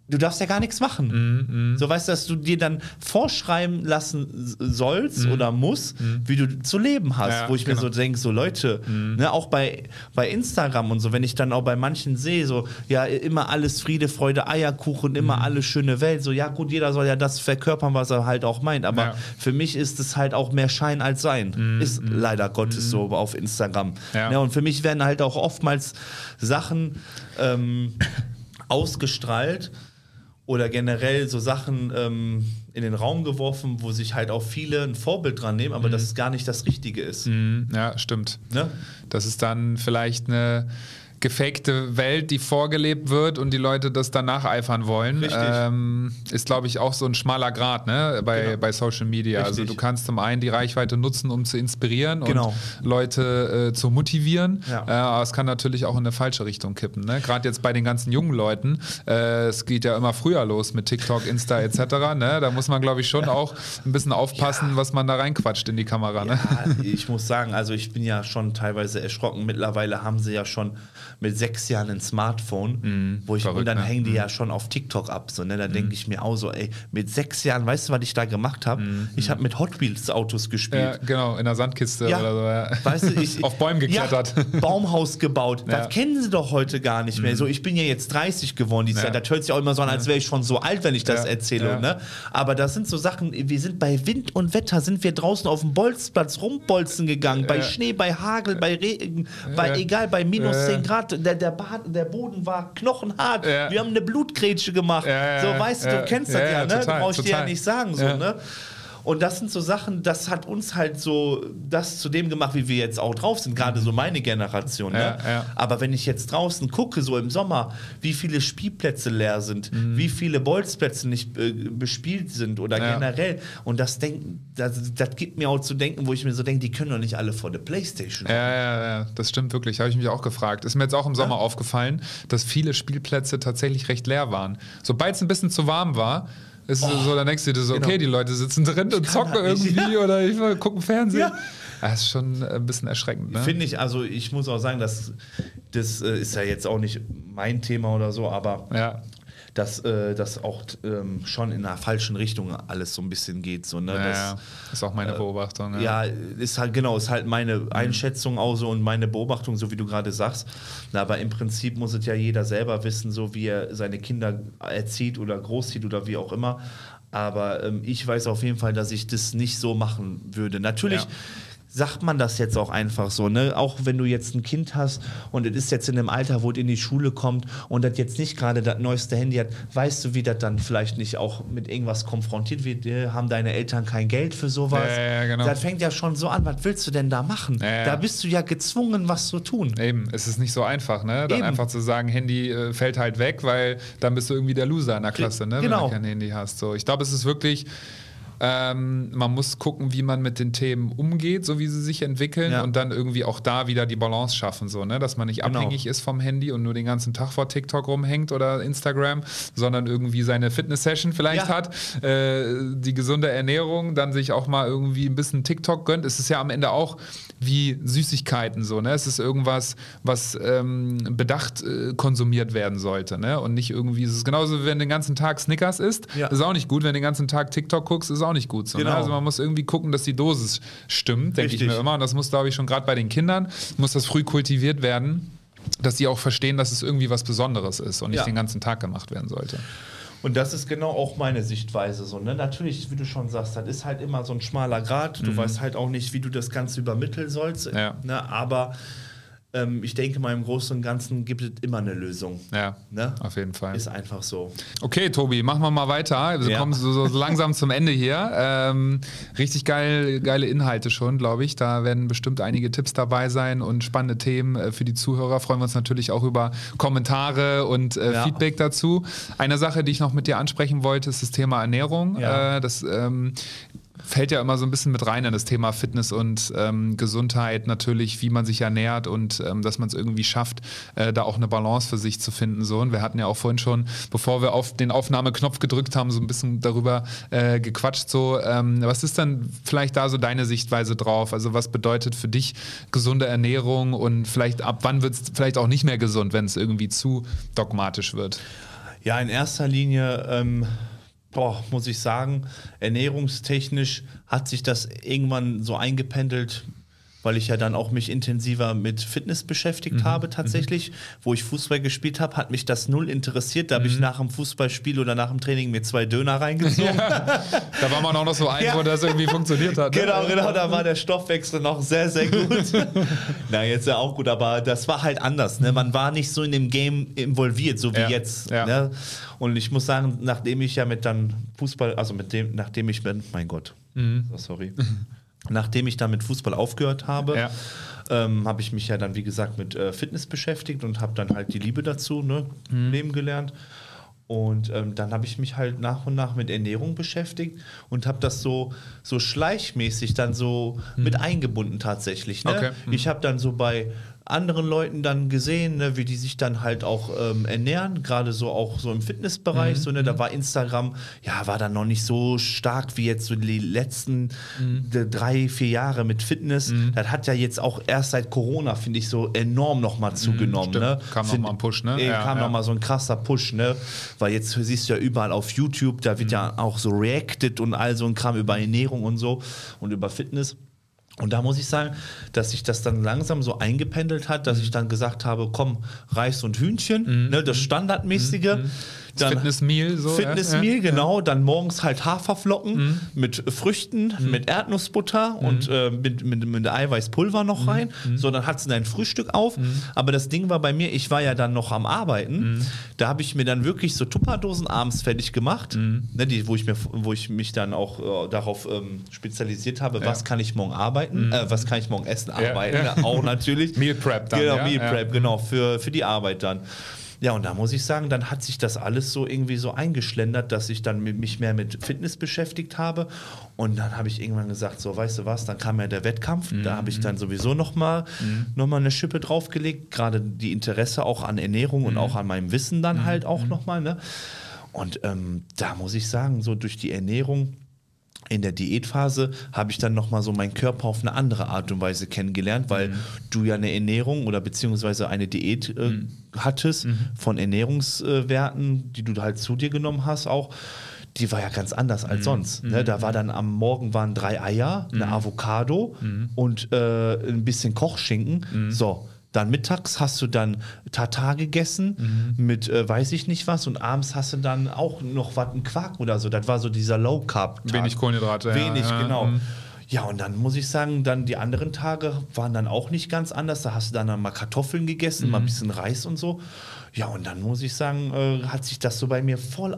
du darfst ja gar nichts machen. So weißt du, dass du dir dann vorschreiben lassen sollst oder musst, wie du zu leben hast. Ja, wo ich mir genau. so denke, so Leute, ne, auch bei, bei Instagram und so, wenn ich dann auch bei manchen sehe, so, ja, immer alles Friede, Freude, Eierkuchen, immer alles schöne Welt, so, ja gut, jeder soll ja das verkörpern, was er halt auch meint, aber Ja. für mich ist es halt auch mehr Schein als Sein. Ist leider Gottes so auf Instagram. Ja. Ne, und für mich werden halt auch oftmals Sachen ähm, ausgestrahlt oder generell so Sachen ähm, in den Raum geworfen, wo sich halt auch viele ein Vorbild dran nehmen, aber das ist gar nicht das Richtige ist. Mhm, ja, stimmt. Ne? Das ist dann vielleicht eine gefakte Welt, die vorgelebt wird und die Leute das dann nacheifern wollen, ähm, ist, glaube ich, auch so ein schmaler Grad ne? bei, Genau. bei Social Media. Also Richtig. du kannst zum einen die Reichweite nutzen, um zu inspirieren Genau. und Leute äh, zu motivieren, Ja. äh, aber es kann natürlich auch in eine falsche Richtung kippen. Ne? Gerade jetzt bei den ganzen jungen Leuten, äh, es geht ja immer früher los mit TikTok, Insta etc. ne? Da muss man, glaube ich, schon auch ein bisschen aufpassen, was man da reinquatscht in die Kamera. Ne? Ja, ich muss sagen, also ich bin ja schon teilweise erschrocken. Mittlerweile haben sie ja schon mit sechs Jahren ein Smartphone, wo ich verrückt, und dann ne? hängen die ja schon auf TikTok ab. So, ne? Da denke ich mir auch so, ey, mit sechs Jahren, weißt du, was ich da gemacht habe? Ich habe mit Hot Wheels Autos Ja, gespielt. genau, in der Sandkiste Ja. oder so. Ja. Weißt du, ich, Auf Bäumen geklettert. Ja, Baumhaus gebaut. Ja. Mhm. Das kennen sie doch heute gar nicht mehr. So, ich bin ja jetzt 30 geworden dieses Ja. Jahr. Das hört sich auch immer so an, als wäre ich schon so alt, wenn ich das Ja. erzähle. Ja. Ne? Aber das sind so Sachen, wir sind bei Wind und Wetter, sind wir draußen auf dem Bolzplatz rumbolzen gegangen. Bei Ja. Schnee, bei Hagel, bei Regen, bei Ja. egal, bei minus Ja. 10 Grad. Der, der, Bad, der Boden war knochenhart. Ja. Wir haben eine Blutgrätsche gemacht. Ja, so, weißt du, du kennst das ja, ne? total, Brauche ich dir ja total. nicht sagen. So, Ja. ne? Und das sind so Sachen, das hat uns halt so das zu dem gemacht, wie wir jetzt auch drauf sind, gerade so meine Generation. Ne? Ja, ja. Aber wenn ich jetzt draußen gucke, so im Sommer, wie viele Spielplätze leer sind, wie viele Bolzplätze nicht äh, bespielt sind oder Mhm. Ja. generell. Und das, denken, das, das gibt mir auch zu denken, wo ich mir so denke, die können doch nicht alle vor der Playstation. Ja, ja, ja, das stimmt wirklich. Habe ich mich auch gefragt. Ist mir jetzt auch im Sommer aufgefallen, dass viele Spielplätze tatsächlich recht leer waren. Sobald es ein bisschen zu warm war, ist es so, dann denkst du dir so, genau. okay, die Leute sitzen drin und zocken halt irgendwie oder ich gucken Fernsehen. Ja. Das ist schon ein bisschen erschreckend. Ne? Finde ich, also ich muss auch sagen, dass das äh, ist ja jetzt auch nicht mein Thema oder so, aber Ja. Dass äh, das auch ähm, schon in einer falschen Richtung alles so ein bisschen geht. So, ne? Ja, das, ja, ist auch meine Beobachtung. Ja, ist halt genau, ist halt meine Einschätzung auch so und meine Beobachtung, so wie du gerade sagst. Na, aber im Prinzip muss es ja jeder selber wissen, so wie er seine Kinder erzieht oder großzieht oder wie auch immer. Aber ähm, ich weiß auf jeden Fall, dass ich das nicht so machen würde. Natürlich. Ja. Sagt man das jetzt auch einfach so, ne? Auch wenn du jetzt ein Kind hast und es ist jetzt in einem Alter, wo es in die Schule kommt und das jetzt nicht gerade das neueste Handy hat, weißt du, wie das dann vielleicht nicht auch mit irgendwas konfrontiert wird? Äh, Haben deine Eltern kein Geld für sowas? Ja, ja, genau. Das fängt ja schon so an, was willst du denn da machen? Ja. Da bist du ja gezwungen, was zu tun. Eben, es ist nicht so einfach, ne? Dann Eben. einfach zu sagen, Handy äh, fällt halt weg, weil dann bist du irgendwie der Loser in der Klasse, ne? Wenn genau. du kein Handy hast. So, ich glaube, es ist wirklich. Ähm, man muss gucken, wie man mit den Themen umgeht, so wie sie sich entwickeln Ja. und dann irgendwie auch da wieder die Balance schaffen, so, ne? dass man nicht Genau. abhängig ist vom Handy und nur den ganzen Tag vor TikTok rumhängt oder Instagram, sondern irgendwie seine Fitness-Session vielleicht Ja. hat, äh, die gesunde Ernährung, dann sich auch mal irgendwie ein bisschen TikTok gönnt. Es ist ja am Ende auch wie Süßigkeiten so, ne? Es ist irgendwas, was ähm, bedacht äh, konsumiert werden sollte, ne? Und nicht irgendwie, es ist genauso, wie wenn du den ganzen Tag Snickers isst, Ja. ist auch nicht gut. Wenn du den ganzen Tag TikTok guckst, ist auch nicht gut. So, Genau. ne? Also man muss irgendwie gucken, dass die Dosis stimmt, denke ich mir immer. Und das muss, glaube ich, schon gerade bei den Kindern, muss das früh kultiviert werden. Dass sie auch verstehen, dass es irgendwie was Besonderes ist und nicht Ja. den ganzen Tag gemacht werden sollte. Und das ist genau auch meine Sichtweise. So, ne? Natürlich, wie du schon sagst, das ist halt immer so ein schmaler Grad. Du weißt halt auch nicht, wie du das Ganze übermitteln sollst. Mhm. Ja. Ne? Aber ähm, ich denke mal, im Großen und Ganzen gibt es immer eine Lösung. Ja, Ne? auf jeden Fall. Ist einfach so. Okay, Tobi, machen wir mal weiter. Wir Ja. kommen so, so langsam zum Ende hier. Ähm, richtig geil, geile Inhalte schon, glaube ich. Da werden bestimmt einige Tipps dabei sein und spannende Themen äh, für die Zuhörer. Freuen wir uns natürlich auch über Kommentare und äh, Ja. Feedback dazu. Eine Sache, die ich noch mit dir ansprechen wollte, ist das Thema Ernährung. Ja. Äh, das ähm, fällt ja immer so ein bisschen mit rein in das Thema Fitness und ähm, Gesundheit natürlich, wie man sich ernährt und ähm, dass man es irgendwie schafft, äh, da auch eine Balance für sich zu finden. So. Und wir hatten ja auch vorhin schon, bevor wir auf den Aufnahmeknopf gedrückt haben, so ein bisschen darüber äh, gequatscht. So, ähm, was ist dann vielleicht da so deine Sichtweise drauf? Also was bedeutet für dich gesunde Ernährung und vielleicht ab wann wird es vielleicht auch nicht mehr gesund, wenn es irgendwie zu dogmatisch wird? Ja, in erster Linie ähm, boah, muss ich sagen, ernährungstechnisch hat sich das irgendwann so eingependelt, weil ich ja dann auch mich intensiver mit Fitness beschäftigt habe tatsächlich. Wo ich Fußball gespielt habe, hat mich das null interessiert. Da habe ich nach dem Fußballspiel oder nach dem Training mir zwei Döner reingezogen. Da war man auch noch so ein, Ja. wo das irgendwie funktioniert hat. ne? Genau, genau, da war der Stoffwechsel noch sehr, sehr gut. Na, jetzt ja auch gut, aber das war halt anders. Ne? Man war nicht so in dem Game involviert, so wie Ja, jetzt. ja. Ne? Und ich muss sagen, nachdem ich ja mit dann Fußball, also mit dem, nachdem ich mit, mein Gott, Mhm. sorry, nachdem ich dann mit Fußball aufgehört habe, Ja. ähm, habe ich mich ja dann, wie gesagt, mit äh, Fitness beschäftigt und habe dann halt die Liebe dazu ne, Mhm. leben gelernt. Und ähm, dann habe ich mich halt nach und nach mit Ernährung beschäftigt und habe das so, so schleichmäßig dann so mit eingebunden tatsächlich. Ne? Mhm. Okay. Mhm. Ich habe dann so bei anderen Leuten dann gesehen, ne, wie die sich dann halt auch ähm, ernähren, gerade so auch so im Fitnessbereich. Mhm. So, ne, da war Instagram, ja, war dann noch nicht so stark wie jetzt so die letzten Mhm. drei, vier Jahre mit Fitness. Das hat ja jetzt auch erst seit Corona, finde ich, so enorm nochmal zugenommen. Mhm, stimmt. ne? Kam noch Find- mal ein Push, ne? Äh, Ja, kam ja. noch mal so ein krasser Push, ne? Weil jetzt siehst du ja überall auf YouTube, da wird ja auch so reacted und all so ein Kram über Ernährung und so und über Fitness. Und da muss ich sagen, dass sich das dann langsam so eingependelt hat, dass ich dann gesagt habe, komm, Reis und Hühnchen, ne, das Standardmäßige. Dann Fitnessmeal, so. Fitnessmeal, ja? genau. Dann morgens halt Haferflocken mit Früchten, mit Erdnussbutter und äh, mit, mit, mit Eiweißpulver noch rein. So, dann hat sie dein Frühstück auf. Aber das Ding war bei mir, ich war ja dann noch am Arbeiten. Da habe ich mir dann wirklich so Tupperdosen abends fertig gemacht, ne, die, wo, ich mir, wo ich mich dann auch äh, darauf ähm, spezialisiert habe, was kann ich morgen arbeiten, äh, was kann ich morgen essen, arbeiten. ja. Auch natürlich. Meal Prep dann, Genau, ja? Meal Ja. Prep, genau, für, für die Arbeit dann. Ja, und da muss ich sagen, dann hat sich das alles so irgendwie so eingeschlendert, dass ich dann mich mehr mit Fitness beschäftigt habe. Und dann habe ich irgendwann gesagt, so, weißt du was, dann kam ja der Wettkampf. Da habe ich dann sowieso nochmal noch mal eine Schippe draufgelegt. Gerade die Interesse auch an Ernährung und auch an meinem Wissen dann halt auch nochmal. Ne? Und ähm, da muss ich sagen, so durch die Ernährung in der Diätphase habe ich dann nochmal so meinen Körper auf eine andere Art und Weise kennengelernt, weil du ja eine Ernährung oder beziehungsweise eine Diät äh, hattest von Ernährungswerten, die du halt zu dir genommen hast auch. Die war ja ganz anders als sonst. Ne? Da war dann am Morgen waren drei Eier, eine Avocado und äh, ein bisschen Kochschinken. So, dann mittags hast du dann Tatar gegessen mit äh, weiß ich nicht was und abends hast du dann auch noch was, ein Quark oder so. Das war so dieser Low Carb. Tag. Wenig Kohlenhydrate, ja, Wenig, ja, genau. mhm. Ja, und dann muss ich sagen, dann die anderen Tage waren dann auch nicht ganz anders. Da hast du dann mal Kartoffeln gegessen, Mhm. mal ein bisschen Reis und so. Ja, und dann muss ich sagen, äh, hat sich das so bei mir voll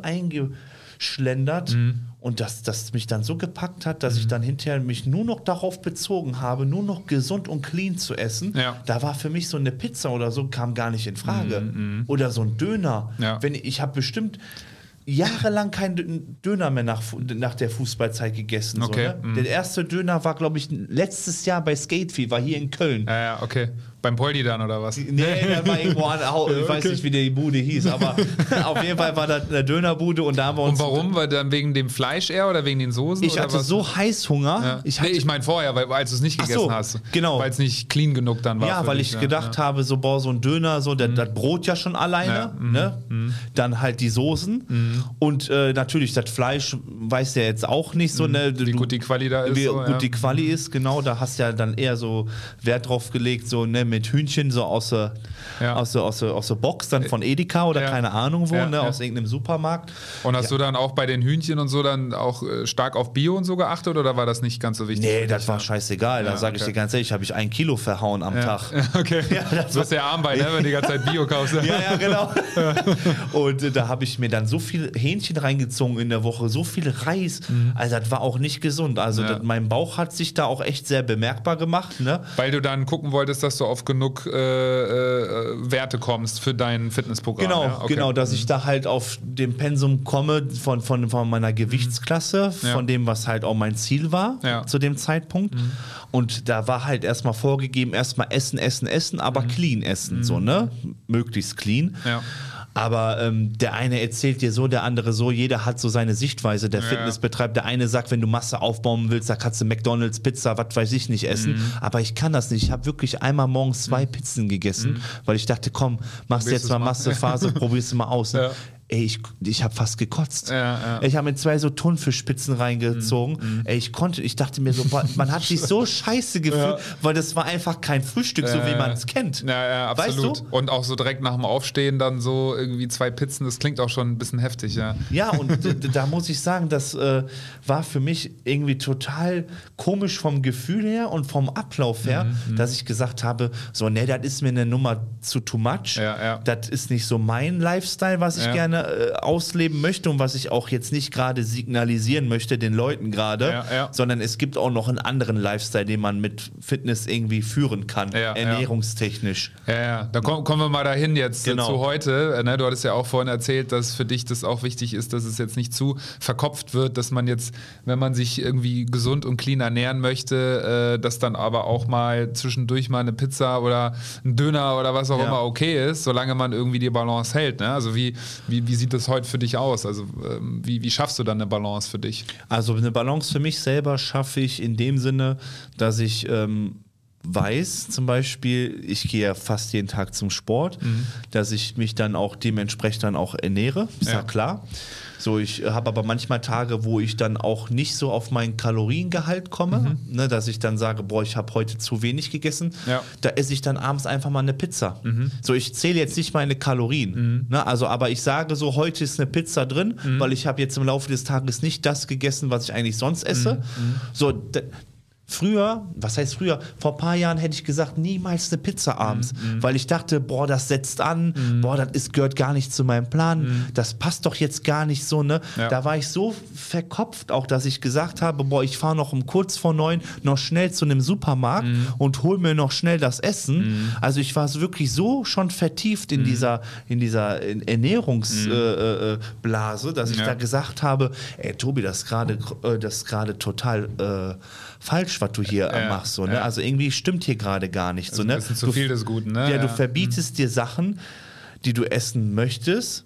eingeschlendert. Mhm. Und dass das mich dann so gepackt hat, dass ich dann hinterher mich nur noch darauf bezogen habe, nur noch gesund und clean zu essen. Ja. Da war für mich so eine Pizza oder so, kam gar nicht in Frage. Oder so ein Döner. Mhm, Ja. Wenn ich, ich habe bestimmt jahrelang keinen Dö- Döner mehr nach, nach der Fußballzeit gegessen. Okay, So, mhm. ne? Der erste Döner war, glaube ich, letztes Jahr bei Skate Fever hier in Köln. Ja, ja, okay. Beim Poldi dann oder was? Nee, der war irgendwo an, ich weiß nicht, wie die Bude hieß, aber auf jeden Fall war das eine Dönerbude und da haben wir uns. Und warum? Weil dann wegen dem Fleisch eher oder wegen den Soßen? Ich hatte was? so Heißhunger. Ja. Ich nee, hatte, ich meine vorher, weil, als du es nicht gegessen so, hast. genau. Weil es nicht clean genug dann war. ja, weil dich, ich ja, gedacht ja. habe, so boah, so ein Döner, so das, das Brot ja schon alleine, Ja, mhm, ne? Dann halt die Soßen und äh, natürlich das Fleisch weiß ja jetzt auch nicht so, ne? Wie Du- gut die Quali da ist. wie so, gut die Quali ist, genau, da hast du ja dann eher so Wert drauf gelegt, so ne, mit Hühnchen so aus der, Ja. aus der, aus der, aus der Box, dann von Edeka oder Ja. keine Ahnung wo, Ja, ne, ja. aus irgendeinem Supermarkt. Und hast du dann auch bei den Hühnchen und so dann auch äh, stark auf Bio und so geachtet oder war das nicht ganz so wichtig? Nee, das war ja? scheißegal. Da Ja, sage ich okay. dir ganz ehrlich, habe ich ein Kilo verhauen am Tag. Okay. du bist ja arm bei, ne, wenn du die ganze Zeit Bio kaufst. Ja, ja, genau. Und äh, da habe ich mir dann so viel Hähnchen reingezogen in der Woche, so viel Reis. Also das war auch nicht gesund. Also Mhm. Ja. das, mein Bauch hat sich da auch echt sehr bemerkbar gemacht. Ne? Weil du dann gucken wolltest, dass du auf genug äh, äh, Werte kommst für dein Fitnessprogramm. Genau, ja? Okay. genau, dass ich da halt auf dem Pensum komme von, von, von meiner Gewichtsklasse, Ja. von dem, was halt auch mein Ziel war Ja. zu dem Zeitpunkt. Und da war halt erstmal vorgegeben, erstmal essen, essen, essen, aber clean essen, so, ne? Möglichst clean. Ja. Aber ähm, der eine erzählt dir so, der andere so. Jeder hat so seine Sichtweise, der Ja. Fitnessbetreiber. Der eine sagt, wenn du Masse aufbauen willst, da kannst du McDonalds, Pizza, was weiß ich nicht essen. Mhm. Aber ich kann das nicht. Ich habe wirklich einmal morgens zwei Pizzen gegessen, weil ich dachte, komm, machst Probierst jetzt mal. Massephase, probierst du mal aus. Ja. Ey, ich, ich habe fast gekotzt. Ja, ja. Ich habe mir zwei so Thunfischspitzen reingezogen. Ey, ich konnte, ich dachte mir so, man hat sich so scheiße gefühlt, Ja. weil das war einfach kein Frühstück, so wie man es kennt. Ja, ja, absolut. Weißt du? Und auch so direkt nach dem Aufstehen dann so irgendwie zwei Pizzen, das klingt auch schon ein bisschen heftig, ja. Ja, und da muss ich sagen, das äh, war für mich irgendwie total komisch vom Gefühl her und vom Ablauf her, Mhm, dass ich gesagt habe, so, ne, das ist mir eine Nummer zu too much. Das ist nicht so mein Lifestyle, was ich Ja. Gerne äh, ausleben möchte und was ich auch jetzt nicht gerade signalisieren möchte den Leuten gerade, Ja, ja. sondern es gibt auch noch einen anderen Lifestyle, den man mit Fitness irgendwie führen kann, Ja, ernährungstechnisch. Ja, ja, da komm, kommen wir mal dahin jetzt äh, Genau. zu heute. Äh, Ne? Du hattest ja auch vorhin erzählt, dass für dich das auch wichtig ist, dass es jetzt nicht zu verkopft wird, dass man jetzt, wenn man sich irgendwie gesund und clean ernähren möchte, äh, dass dann aber auch mal zwischendurch mal eine Pizza oder ein Döner oder was auch immer okay ist, solange man irgendwie die Balance hält. Ne? Also wie, wie, wie sieht das heute für dich aus? Also ähm, wie, wie schaffst du dann eine Balance für dich? Also eine Balance für mich selber schaffe ich in dem Sinne, dass ich ähm, weiß, zum Beispiel, ich gehe ja fast jeden Tag zum Sport, dass ich mich dann auch dementsprechend dann auch ernähre, ist ja, Ja. klar. So, ich habe aber manchmal Tage, wo ich dann auch nicht so auf meinen Kaloriengehalt komme, ne, dass ich dann sage, boah, ich habe heute zu wenig gegessen. Ja. Da esse ich dann abends einfach mal eine Pizza. So, ich zähle jetzt nicht meine Kalorien. Ne, also, aber ich sage so, heute ist eine Pizza drin, weil ich habe jetzt im Laufe des Tages nicht das gegessen, was ich eigentlich sonst esse. So, d- Früher, was heißt früher? Vor ein paar Jahren hätte ich gesagt, niemals eine Pizza abends, weil ich dachte, boah, das setzt an, boah, das ist, gehört gar nicht zu meinem Plan, das passt doch jetzt gar nicht so, ne? Ja. Da war ich so verkopft auch, dass ich gesagt habe, boah, ich fahre noch um kurz vor neun noch schnell zu einem Supermarkt und hol mir noch schnell das Essen. Also ich war wirklich so schon vertieft in dieser, in dieser Ernährungsblase, äh, äh, Blase, dass ich Ja. da gesagt habe, ey Tobi, das ist gerade äh, das ist gerade total äh, falsch, was du hier äh, Ja, machst. So, ne? ja. Also irgendwie stimmt hier gerade gar nicht. So, ein ne? bisschen zu Du- viel des Guten, ne? Ja, du verbietest dir Sachen, die du essen möchtest,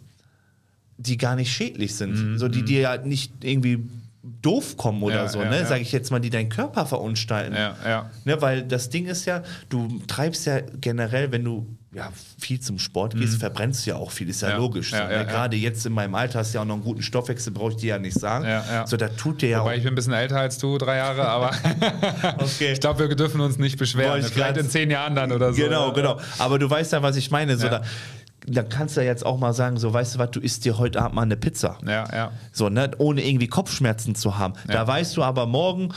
die gar nicht schädlich sind. So, die dir ja nicht irgendwie doof kommen oder Mhm. Ja, so, ja, ne? ja. Sag ich jetzt mal, die deinen Körper verunstalten. Ja, ja. Ne, weil das Ding ist ja, du treibst ja generell, wenn du ja, viel zum Sport gehst, verbrennst du ja auch viel, ist ja, Mhm. Ja, logisch. ja, so, ja, ne? ja. Gerade jetzt in meinem Alter hast du ja auch noch einen guten Stoffwechsel, brauche ich dir ja nicht sagen. So, da tut dir ja Wobei auch. ich bin ein bisschen älter als du, drei Jahre, aber Okay. ich glaube, wir dürfen uns nicht beschweren. Ich Vielleicht in zehn Jahren dann oder so. Genau, genau. Aber du weißt ja, was ich meine. So, da, dann kannst du ja jetzt auch mal sagen, so, weißt du was, du isst dir heute Abend mal eine Pizza. Ja, ja. So, ne, ohne irgendwie Kopfschmerzen zu haben. Da weißt du aber morgen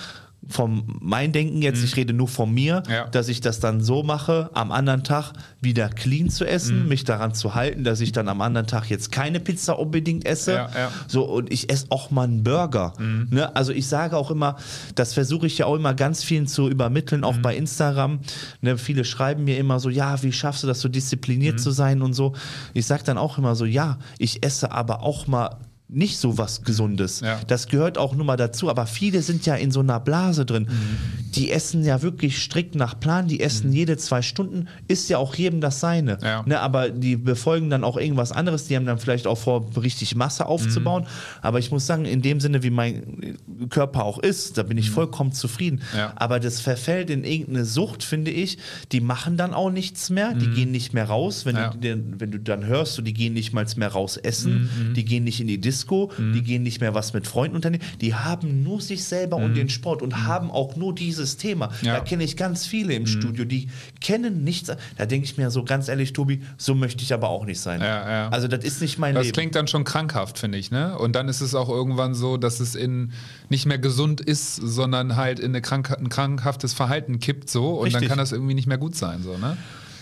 vom mein Denken jetzt, ich rede nur von mir, Mhm. Ja. dass ich das dann so mache, am anderen Tag wieder clean zu essen, Mhm. mich daran zu halten, dass ich dann am anderen Tag jetzt keine Pizza unbedingt esse. Ja, ja. So, und ich esse auch mal einen Burger. Mhm. Ne? Also ich sage auch immer, das versuche ich ja auch immer ganz vielen zu übermitteln, Mhm. auch bei Instagram. Ne? Viele schreiben mir immer so, ja, wie schaffst du das, so diszipliniert Mhm. zu sein und so. Ich sage dann auch immer so, ja, ich esse aber auch mal nicht so was Gesundes. Ja. Das gehört auch nur mal dazu. Aber viele sind ja in so einer Blase drin. Mhm. Die essen ja wirklich strikt nach Plan. Die essen jede zwei Stunden. Ist ja auch jedem das seine. Ja. Ne, aber die befolgen dann auch irgendwas anderes. Die haben dann vielleicht auch vor, richtig Masse aufzubauen. Mhm. Aber ich muss sagen, in dem Sinne, wie mein Körper auch ist, da bin ich vollkommen zufrieden. Mhm. Ja. Aber das verfällt in irgendeine Sucht, finde ich. Die machen dann auch nichts mehr. Die gehen nicht mehr raus. Wenn, Mhm. Du, wenn du dann hörst, so, die gehen nicht mal mehr raus essen. Mhm, Die gehen nicht in die Disco. Die gehen nicht mehr was mit Freunden unternehmen. Die haben nur sich selber und den Sport und haben auch nur dieses Thema. Mhm. Ja. Da kenne ich ganz viele im Studio, die kennen nichts. Da denke ich mir so ganz ehrlich, Tobi, so möchte ich aber auch nicht sein. Ja, ja. Also das ist nicht mein Das Leben. klingt dann schon krankhaft, finde ich, ne? Und dann ist es auch irgendwann so, dass es in nicht mehr gesund ist, sondern halt in eine krank ein krankhaftes Verhalten kippt so und dann Richtig. kann das irgendwie nicht mehr gut sein, so, ne?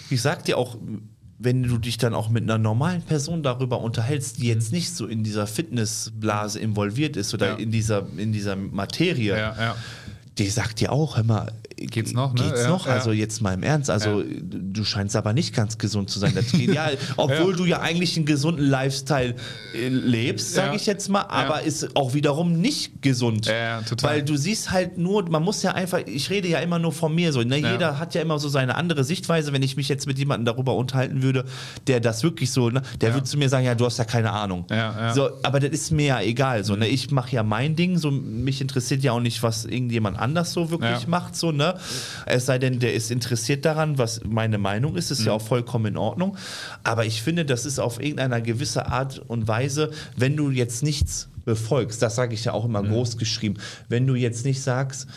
ich sag dir auch, wenn du dich dann auch mit einer normalen Person darüber unterhältst, die jetzt nicht so in dieser Fitnessblase involviert ist oder Ja. in dieser, in dieser Materie, Ja, ja. die sagt dir auch, hör mal, Geht's noch, ne? Geht's Ja, noch? ja. Also jetzt mal im Ernst, also Ja. du scheinst aber nicht ganz gesund zu sein. Das geht, ja, obwohl du ja eigentlich einen gesunden Lifestyle äh, lebst, sage ich jetzt mal, aber ist auch wiederum nicht gesund. Ja, total. Weil du siehst halt nur, man muss ja einfach, ich rede ja immer nur von mir so, ne? Jeder hat ja immer so seine andere Sichtweise, wenn ich mich jetzt mit jemandem darüber unterhalten würde, der das wirklich so, ne? der würde zu mir sagen, ja, du hast ja keine Ahnung. So, aber das ist mir ja egal. So, ne? Ich mache ja mein Ding, so mich interessiert ja auch nicht, was irgendjemand anders so wirklich macht, so, ne? Ne? Es sei denn, der ist interessiert daran, was meine Meinung ist, ist Mhm. ja auch vollkommen in Ordnung. Aber ich finde, das ist auf irgendeiner gewisse Art und Weise, wenn du jetzt nichts befolgst, das sage ich ja auch immer Mhm. groß geschrieben, wenn du jetzt nicht sagst,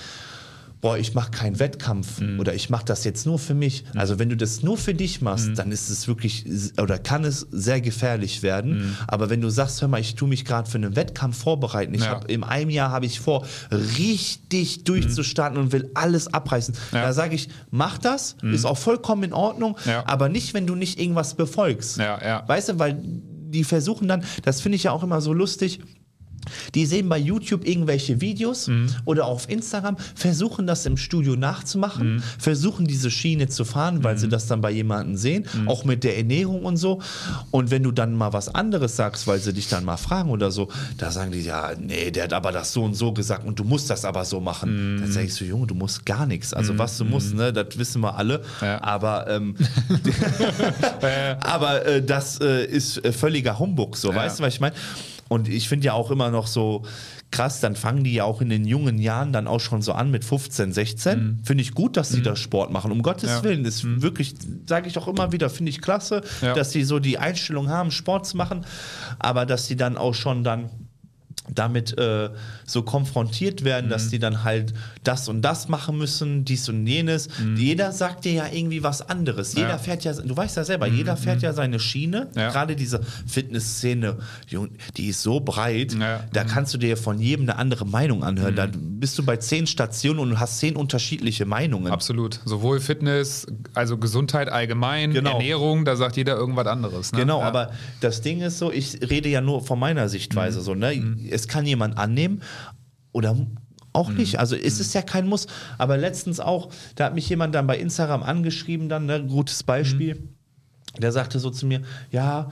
boah, ich mache keinen Wettkampf Mhm. oder ich mache das jetzt nur für mich. Also wenn du das nur für dich machst, Mhm. dann ist es wirklich oder kann es sehr gefährlich werden. Mhm. Aber wenn du sagst, hör mal, ich tue mich gerade für einen Wettkampf vorbereiten, ich Ja. habe in einem Jahr habe ich vor, richtig durchzustarten und will alles abreißen. Mhm. Ja. Mhm. Da sage ich, mach das, ist auch vollkommen in Ordnung, Ja. aber nicht, wenn du nicht irgendwas befolgst. Weißt du, weil die versuchen dann, das finde ich ja auch immer so lustig, die sehen bei YouTube irgendwelche Videos Mhm. oder auf Instagram, versuchen das im Studio nachzumachen, Mhm. versuchen diese Schiene zu fahren, weil sie das dann bei jemandem sehen, Mhm. auch mit der Ernährung und so. Und wenn du dann mal was anderes sagst, weil sie dich dann mal fragen oder so, da sagen die, ja, nee, der hat aber das so und so gesagt und du musst das aber so machen. Mhm. Dann sag ich so, Junge, du musst gar nichts. Also was du musst, ne, das wissen wir alle. Ja. Aber, ähm, aber äh, das äh, ist völliger Humbug, so, weißt du, was ich meine? Und ich finde ja auch immer noch so krass, dann fangen die ja auch in den jungen Jahren dann auch schon so an mit 15, 16. Finde ich gut, dass sie da Sport machen. Um Gottes Mhm. Ja. Mhm. Willen, ist wirklich, sage ich auch immer wieder, finde ich klasse, Ja. dass sie so die Einstellung haben, Sport zu machen, aber dass sie dann auch schon dann damit äh, so konfrontiert werden, Mhm. dass die dann halt das und das machen müssen, dies und jenes. Jeder sagt dir ja irgendwie was anderes. Jeder Mhm. Ja. Mhm. fährt ja, du weißt ja selber, jeder fährt ja seine Schiene. Ja. Gerade diese Fitnessszene, die ist so breit, Ja. da kannst du dir von jedem eine andere Meinung anhören. Mhm. Da bist du bei zehn Stationen und hast zehn unterschiedliche Meinungen. Absolut. Sowohl Fitness, also Gesundheit allgemein, Genau. Ernährung, da sagt jeder irgendwas anderes. Ne? Genau, aber das Ding ist so, ich rede ja nur von meiner Mhm. Sichtweise so, ne? Es kann jemand annehmen oder auch nicht. Mhm. Also es ist ja kein Muss. Aber letztens auch, da hat mich jemand dann bei Instagram angeschrieben, dann, ne? Gutes Beispiel. Mhm. Der sagte so zu mir, ja,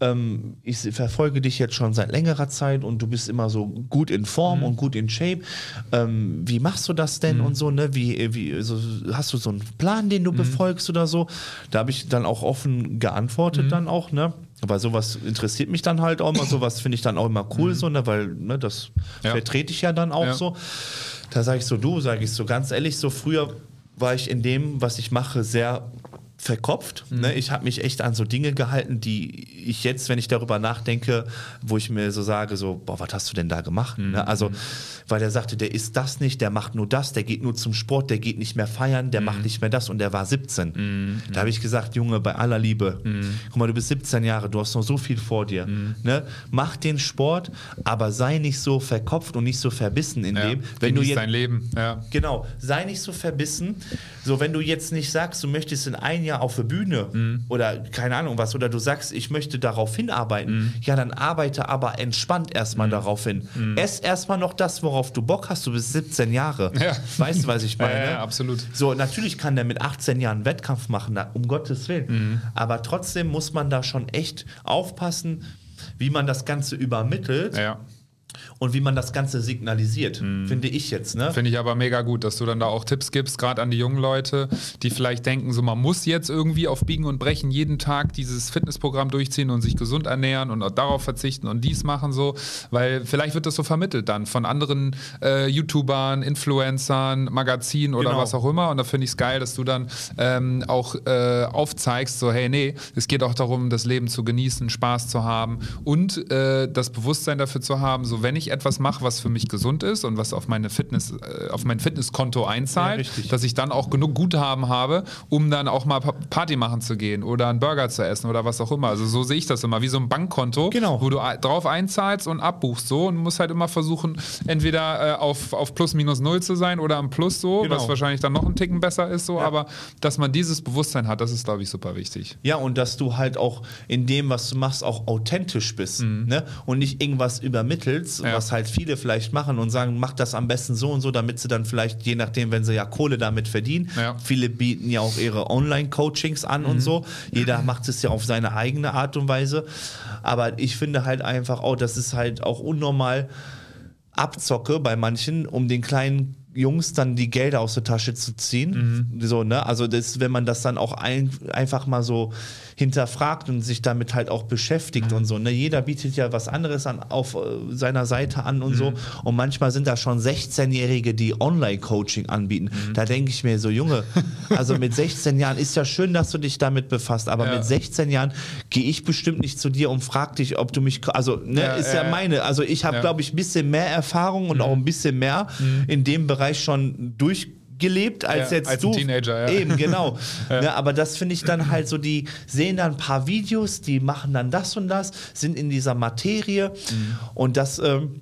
ähm, ich verfolge dich jetzt schon seit längerer Zeit und du bist immer so gut in Mhm. Form und gut in Shape. Ähm, wie machst du das denn und so, ne? Wie, wie so, hast du so einen Plan, den du Mhm. befolgst oder so? Da habe ich dann auch offen geantwortet Mhm. dann auch, ne? Aber sowas interessiert mich dann halt auch mal, sowas finde ich dann auch immer cool, so, ne? Weil, ne, das Ja. vertrete ich ja dann auch Ja. so. Da sage ich so, du, sage ich so ganz ehrlich, so früher war ich in dem, was ich mache, sehr verkopft. Mhm. Ne? Ich habe mich echt an so Dinge gehalten, die ich jetzt, wenn ich darüber nachdenke, wo ich mir so sage, so, boah, was hast du denn da gemacht? Mhm. Ne? Also, weil er sagte, der ist das nicht, der macht nur das, der geht nur zum Sport, der geht nicht mehr feiern, Mhm. der macht nicht mehr das und der war 17. Da habe ich gesagt, Junge, bei aller Liebe, Mhm. guck mal, du bist 17 Jahre, du hast noch so viel vor dir. Ne? Mach den Sport, aber sei nicht so verkopft und nicht so verbissen in ja. dem. Wenn du Genieß jetzt dein Leben. Ja. Genau, sei nicht so verbissen. So, wenn du jetzt nicht sagst, du möchtest in ein Jahr auf der Bühne Mhm. oder keine Ahnung was, oder du sagst, ich möchte darauf hinarbeiten, Mhm. ja, dann arbeite aber entspannt erstmal darauf hin. Ess erstmal noch das, worauf du Bock hast. Du bist 17 Jahre. Ja. Weißt du, was ich meine? Ja, ja, absolut. So, natürlich kann der mit 18 Jahren Wettkampf machen, um Gottes Willen. Mhm. Aber trotzdem muss man da schon echt aufpassen, wie man das Ganze übermittelt ja. Und wie man das Ganze signalisiert, Mhm. finde ich jetzt. Ne? Finde ich aber mega gut, dass du dann da auch Tipps gibst, gerade an die jungen Leute, die vielleicht denken, so man muss jetzt irgendwie auf Biegen und Brechen jeden Tag dieses Fitnessprogramm durchziehen und sich gesund ernähren und auch darauf verzichten und dies machen so, weil vielleicht wird das so vermittelt dann von anderen äh, YouTubern, Influencern, Magazinen oder Genau. was auch immer und da finde ich es geil, dass du dann ähm, auch äh, aufzeigst, so hey, nee, es geht auch darum, das Leben zu genießen, Spaß zu haben und äh, das Bewusstsein dafür zu haben, so wenn ich etwas mache, was für mich gesund ist und was auf meine Fitness, äh, auf mein Fitnesskonto Ja, einzahlt, richtig. dass ich dann auch genug Guthaben habe, um dann auch mal Pa- Party machen zu gehen oder einen Burger zu essen oder was auch immer. Also so sehe ich das immer, wie so ein Bankkonto, Genau. wo du drauf einzahlst und abbuchst so und musst halt immer versuchen, entweder äh, auf, auf plus minus null zu sein oder am Plus so, Genau. was wahrscheinlich dann noch ein Ticken besser ist so, Ja. aber dass man dieses Bewusstsein hat, das ist glaube ich super wichtig. Ja, und dass du halt auch in dem, was du machst, auch authentisch bist. Ne? Und nicht irgendwas übermittelst, Mhm. Ja. Was halt viele vielleicht machen und sagen, mach das am besten so und so, damit sie dann vielleicht, je nachdem, wenn sie ja Kohle damit verdienen, Ja. viele bieten ja auch ihre Online-Coachings an und so. Jeder macht es ja auf seine eigene Art und Weise. Aber ich finde halt einfach auch, das ist halt auch unnormal Abzocke bei manchen, um den kleinen Jungs dann die Gelder aus der Tasche zu ziehen. Mhm. So, ne? Also das, wenn man das dann auch ein, einfach mal so hinterfragt und sich damit halt auch beschäftigt Mhm. und so. Ne? Jeder bietet ja was anderes an, auf äh, seiner Seite an und Mhm. so. Und manchmal sind da schon 16-Jährige, die Online-Coaching anbieten. Mhm. Da denke ich mir so, Junge, also mit 16 Jahren ist ja schön, dass du dich damit befasst, aber Ja. mit 16 Jahren gehe ich bestimmt nicht zu dir und frag dich, ob du mich, also ne, Ja, ist ja, ja, meine, also ich habe. Mhm. glaube ich ein bisschen mehr Erfahrung und auch ein bisschen mehr in dem Bereich schon durchgelebt als Ja, jetzt als du. Teenager, ja. Eben, genau. ne, aber das finde ich dann halt so, die sehen dann ein paar Videos, die machen dann das und das, sind in dieser Materie Mhm. und das ähm,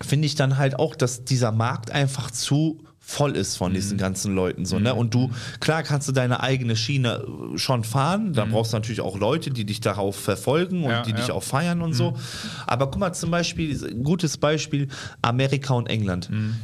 finde ich dann halt auch, dass dieser Markt einfach zu voll ist von diesen Mhm. ganzen Leuten so, ne? Und du, klar kannst du deine eigene Schiene äh, schon fahren, da brauchst du natürlich auch Leute, die dich darauf verfolgen und Mhm. Ja, die dich ja. Mhm. auch feiern und so. Aber guck mal, zum Beispiel, ein gutes Beispiel, Amerika und England. Mhm.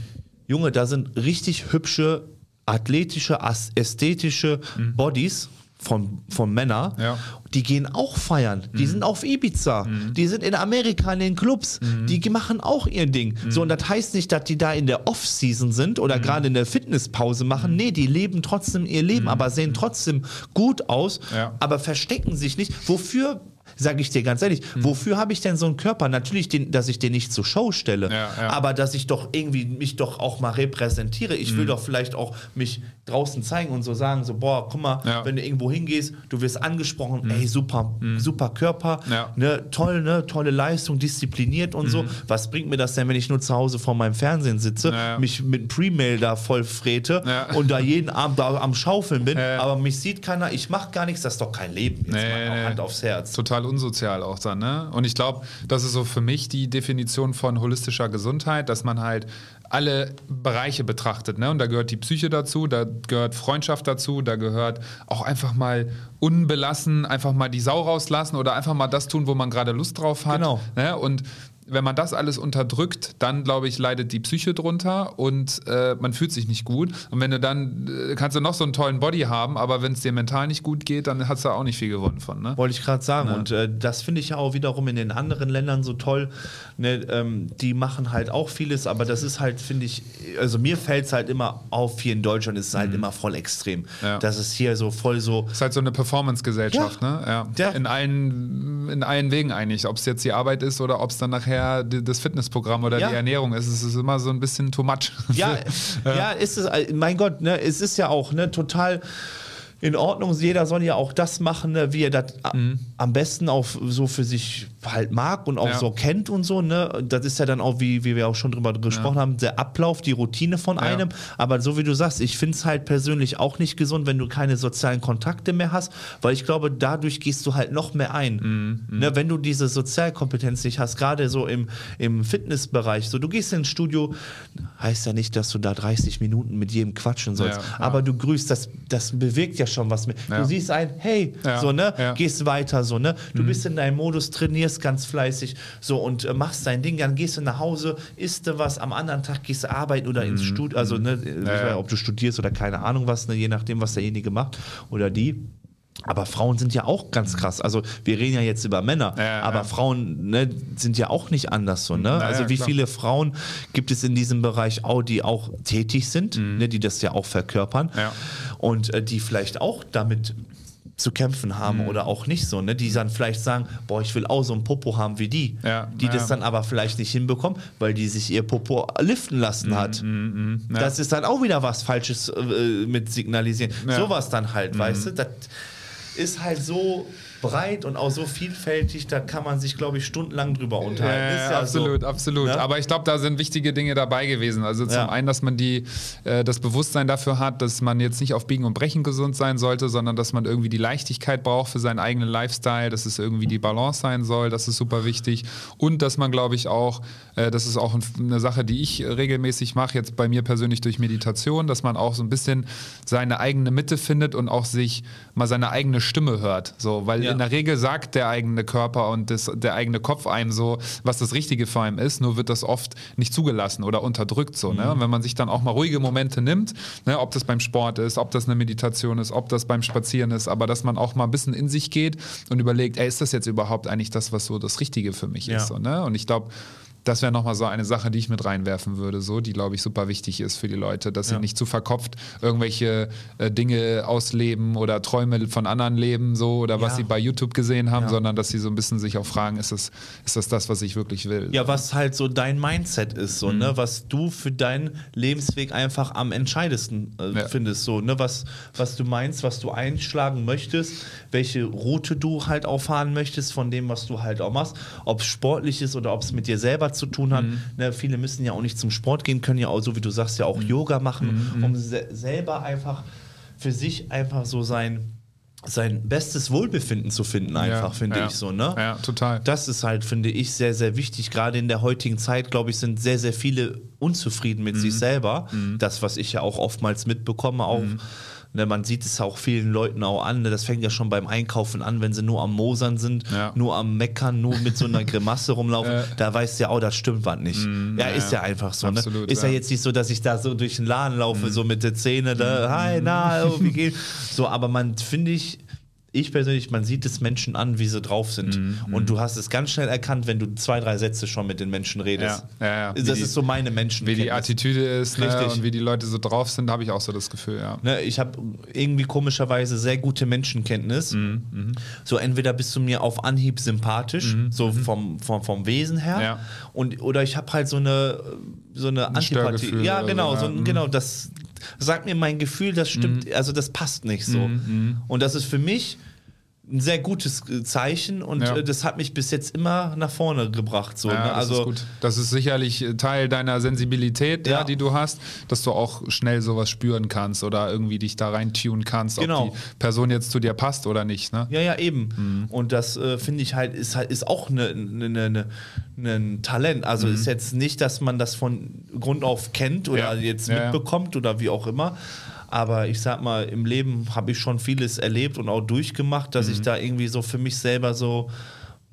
Junge, da sind richtig hübsche, athletische, ästhetische Bodies von, von Männern. Ja. Die gehen auch feiern. Mhm. Die sind auf Ibiza. Die sind in Amerika in den Clubs. Mhm. Die machen auch ihr Ding. So, und das heißt nicht, dass die da in der Off-Season sind Mhm. oder gerade in der Fitnesspause machen. Nee, die leben trotzdem ihr Leben, aber sehen trotzdem gut aus, Mhm. Ja. aber verstecken sich nicht. Wofür sage ich dir ganz ehrlich, Mhm. wofür habe ich denn so einen Körper? Natürlich, den, dass ich den nicht zur Show stelle, Ja, ja. aber dass ich doch irgendwie mich doch auch mal repräsentiere. Ich Mhm. will doch vielleicht auch mich draußen zeigen und so sagen, so, boah, guck mal, Ja. Mhm. wenn du irgendwo hingehst, du wirst angesprochen, ey, super, super Körper, ne, toll, ne, tolle Leistung, diszipliniert und so. Was bringt mir das denn, wenn ich nur zu Hause vor meinem Fernsehen sitze, Mhm. Mich mit Pre-Mail da voll frete und da jeden Abend da am Schaufeln bin, aber mich sieht keiner, ich mache gar nichts, das ist doch kein Leben. Jetzt Nee, mal nee. Hand aufs Herz. total unsozial auch dann, ne? Und ich glaube, das ist so für mich die Definition von holistischer Gesundheit, dass man halt alle Bereiche betrachtet, ne? Und da gehört die Psyche dazu, da gehört Freundschaft dazu, da gehört auch einfach mal unbelassen, einfach mal die Sau rauslassen oder einfach mal das tun, wo man gerade Lust drauf hat. Genau. Ne? Und wenn man das alles unterdrückt, dann glaube ich, leidet die Psyche drunter und äh, man fühlt sich nicht gut. Und wenn du dann, äh, kannst du noch so einen tollen Body haben, aber wenn es dir mental nicht gut geht, dann hast du auch nicht viel gewonnen von. Ne? Wollte ich gerade sagen. Und äh, das finde ich ja auch wiederum in den anderen Ländern so toll. Ne, ähm, die machen halt auch vieles, aber das ist halt, finde ich, also mir fällt es halt immer auf, hier in Deutschland ist es halt immer voll extrem. Mhm. Ja. Das ist hier so voll so. ist halt so eine Performance-Gesellschaft, Ja. ne? Ja. Ja. In, allen, in allen Wegen eigentlich. Ob es jetzt die Arbeit ist oder ob es dann nachher die, das Fitnessprogramm oder Ja. die Ernährung ist. Es ist immer so ein bisschen too much. Ja, ja, ist es, äh, mein Gott, ne, es ist ja auch ne, total in Ordnung. Jeder soll ja auch das machen, ne, wie er das a- am besten auch so für sich halt mag und auch Mhm. Ja. so kennt und so. Ne? Das ist ja dann auch, wie, wie wir auch schon drüber gesprochen haben, der Ablauf, die Routine von Ja. einem. Aber so wie du sagst, ich finde es halt persönlich auch nicht gesund, wenn du keine sozialen Kontakte mehr hast, weil ich glaube, dadurch gehst du halt noch mehr ein. Mhm, Ne, wenn du diese Sozialkompetenz nicht hast, gerade so im, im Fitnessbereich, so du gehst ins Studio, heißt ja nicht, dass du da 30 Minuten mit jedem quatschen sollst, Ja, ja. aber du grüßt, das, das bewegt ja schon was mit. Ja. Du siehst ein, hey, Ja, so, ne, ja. Mhm. gehst weiter, so, ne, du bist in deinem Modus, trainierst ganz fleißig, so, und äh, machst dein Ding, dann gehst du nach Hause, isst du was, am anderen Tag gehst du arbeiten oder ins Studio, also, ne, Mhm. Ja, ja. ob du studierst oder keine Ahnung was, ne, je nachdem, was derjenige macht oder die. Aber Frauen sind ja auch ganz krass. Also wir reden ja jetzt über Männer, Ja, aber ja. Frauen ne, sind ja auch nicht anders so. Ne? ja, also wie klar. viele Frauen gibt es in diesem Bereich auch, die auch tätig sind, ne, die das ja auch verkörpern Mhm. Ja. Und äh, die vielleicht auch damit zu kämpfen haben Mhm. oder auch nicht so, ne? Die dann vielleicht sagen, boah, ich will auch so ein Popo haben wie die. Ja, die das ja. dann aber vielleicht nicht hinbekommen, weil die sich ihr Popo liften lassen Mhm, hat. ja. Das ist dann auch wieder was Falsches äh, mit signalisieren. Sowas dann halt, weißt du? Das ist halt so breit und auch so vielfältig, da kann man sich, glaube ich, stundenlang drüber unterhalten. Ja, ja absolut, so. absolut. Ne? Aber ich glaube, da sind wichtige Dinge dabei gewesen. Also zum Ja. einen, dass man die, äh, das Bewusstsein dafür hat, dass man jetzt nicht auf Biegen und Brechen gesund sein sollte, sondern dass man irgendwie die Leichtigkeit braucht für seinen eigenen Lifestyle, dass es irgendwie die Balance sein soll, das ist super wichtig. Und dass man, glaube ich, auch, äh, das ist auch ein, eine Sache, die ich regelmäßig mache, jetzt bei mir persönlich durch Meditation, dass man auch so ein bisschen seine eigene Mitte findet und auch sich mal seine eigene Stimme hört. So, weil Ja. In der Regel sagt der eigene Körper und das, der eigene Kopf einem so, was das Richtige für einen ist, nur wird das oft nicht zugelassen oder unterdrückt so. Ne? Und wenn man sich dann auch mal ruhige Momente nimmt, ne, ob das beim Sport ist, ob das eine Meditation ist, ob das beim Spazieren ist, aber dass man auch mal ein bisschen in sich geht und überlegt, ey, ist das jetzt überhaupt eigentlich das, was so das Richtige für mich Ja. ist? So, ne? Und ich glaube, das wäre nochmal so eine Sache, die ich mit reinwerfen würde, so, die, glaube ich, super wichtig ist für die Leute, dass sie nicht zu verkopft irgendwelche äh, Dinge ausleben oder Träume von anderen leben, so, oder was Ja. sie bei YouTube gesehen haben, Ja. sondern dass sie so ein bisschen sich auch fragen, ist das, ist das das, was ich wirklich will? Ja, was halt so dein Mindset ist, so, Mhm. ne, was du für deinen Lebensweg einfach am entscheidesten äh, Ja. findest, so, ne, was, was du meinst, was du einschlagen möchtest, welche Route du halt auch fahren möchtest von dem, was du halt auch machst, ob es sportlich ist oder ob es mit dir selber zu tun hat. Mhm. Ne, viele müssen ja auch nicht zum Sport gehen, können ja auch, so wie du sagst, ja auch Mhm. Yoga machen, um se selber einfach für sich einfach so sein sein bestes Wohlbefinden zu finden, einfach, Ja, finde ja. ich so, ne? Ja, total. Das ist halt, finde ich, sehr, sehr wichtig. Gerade in der heutigen Zeit, glaube ich, sind sehr, sehr viele unzufrieden mit Mhm. sich selber. Das, was ich ja auch oftmals mitbekomme, auch. Mhm. Ne, man sieht es auch vielen Leuten auch an. Ne, das fängt ja schon beim Einkaufen an, wenn sie nur am Mosern sind, Ja. nur am Meckern, nur mit so einer Grimasse rumlaufen. Ja. Da weißt du ja, oh, das stimmt was nicht. ja, ist ja ja. einfach so. Absolut, ne? Ist ja. ja. Jetzt nicht so, dass ich da so durch den Laden laufe, so mit der Zähne, da, hi, na, oh, wie geht's? So, aber man, finde ich, ich persönlich, man sieht es Menschen an, wie sie drauf sind. Mhm, Und du hast es ganz schnell erkannt, wenn du zwei, drei Sätze schon mit den Menschen redest. Ja, ja, ja. Das die- ist so meine Menschen. Wie die Attitüde ist ne, Richtig. und wie die Leute so drauf sind, habe ich auch so das Gefühl, ja. Ne, ich habe irgendwie komischerweise sehr gute Menschenkenntnis. Mhm, So entweder bist du mir auf Anhieb sympathisch, so vom, vom, vom Wesen her, Mhm, und oder ich habe halt so eine so eine Antipathie. Störgefühl Ja, genau, so. Mhm. genau. Das sagt mir mein Gefühl, das stimmt, also das passt nicht so. Mhm, Und das ist für mich ein sehr gutes äh, Zeichen und Ja. äh, das hat mich bis jetzt immer nach vorne gebracht. So, Ja, ne? das Also ist gut. Das ist sicherlich äh, Teil deiner Sensibilität, ja. Die du hast, dass du auch schnell sowas spüren kannst oder irgendwie dich da rein tunen kannst, Genau. ob die Person jetzt zu dir passt oder nicht. Ne? Ja, ja, eben. Mhm. Und das äh, finde ich halt ist halt ist auch ne, ne, ne, ne, ein Talent. Also Mhm. ist jetzt nicht, dass man das von Grund auf kennt oder jetzt mitbekommt oder wie auch immer. Aber ich sag mal, im Leben habe ich schon vieles erlebt und auch durchgemacht, dass Mhm. ich da irgendwie so für mich selber so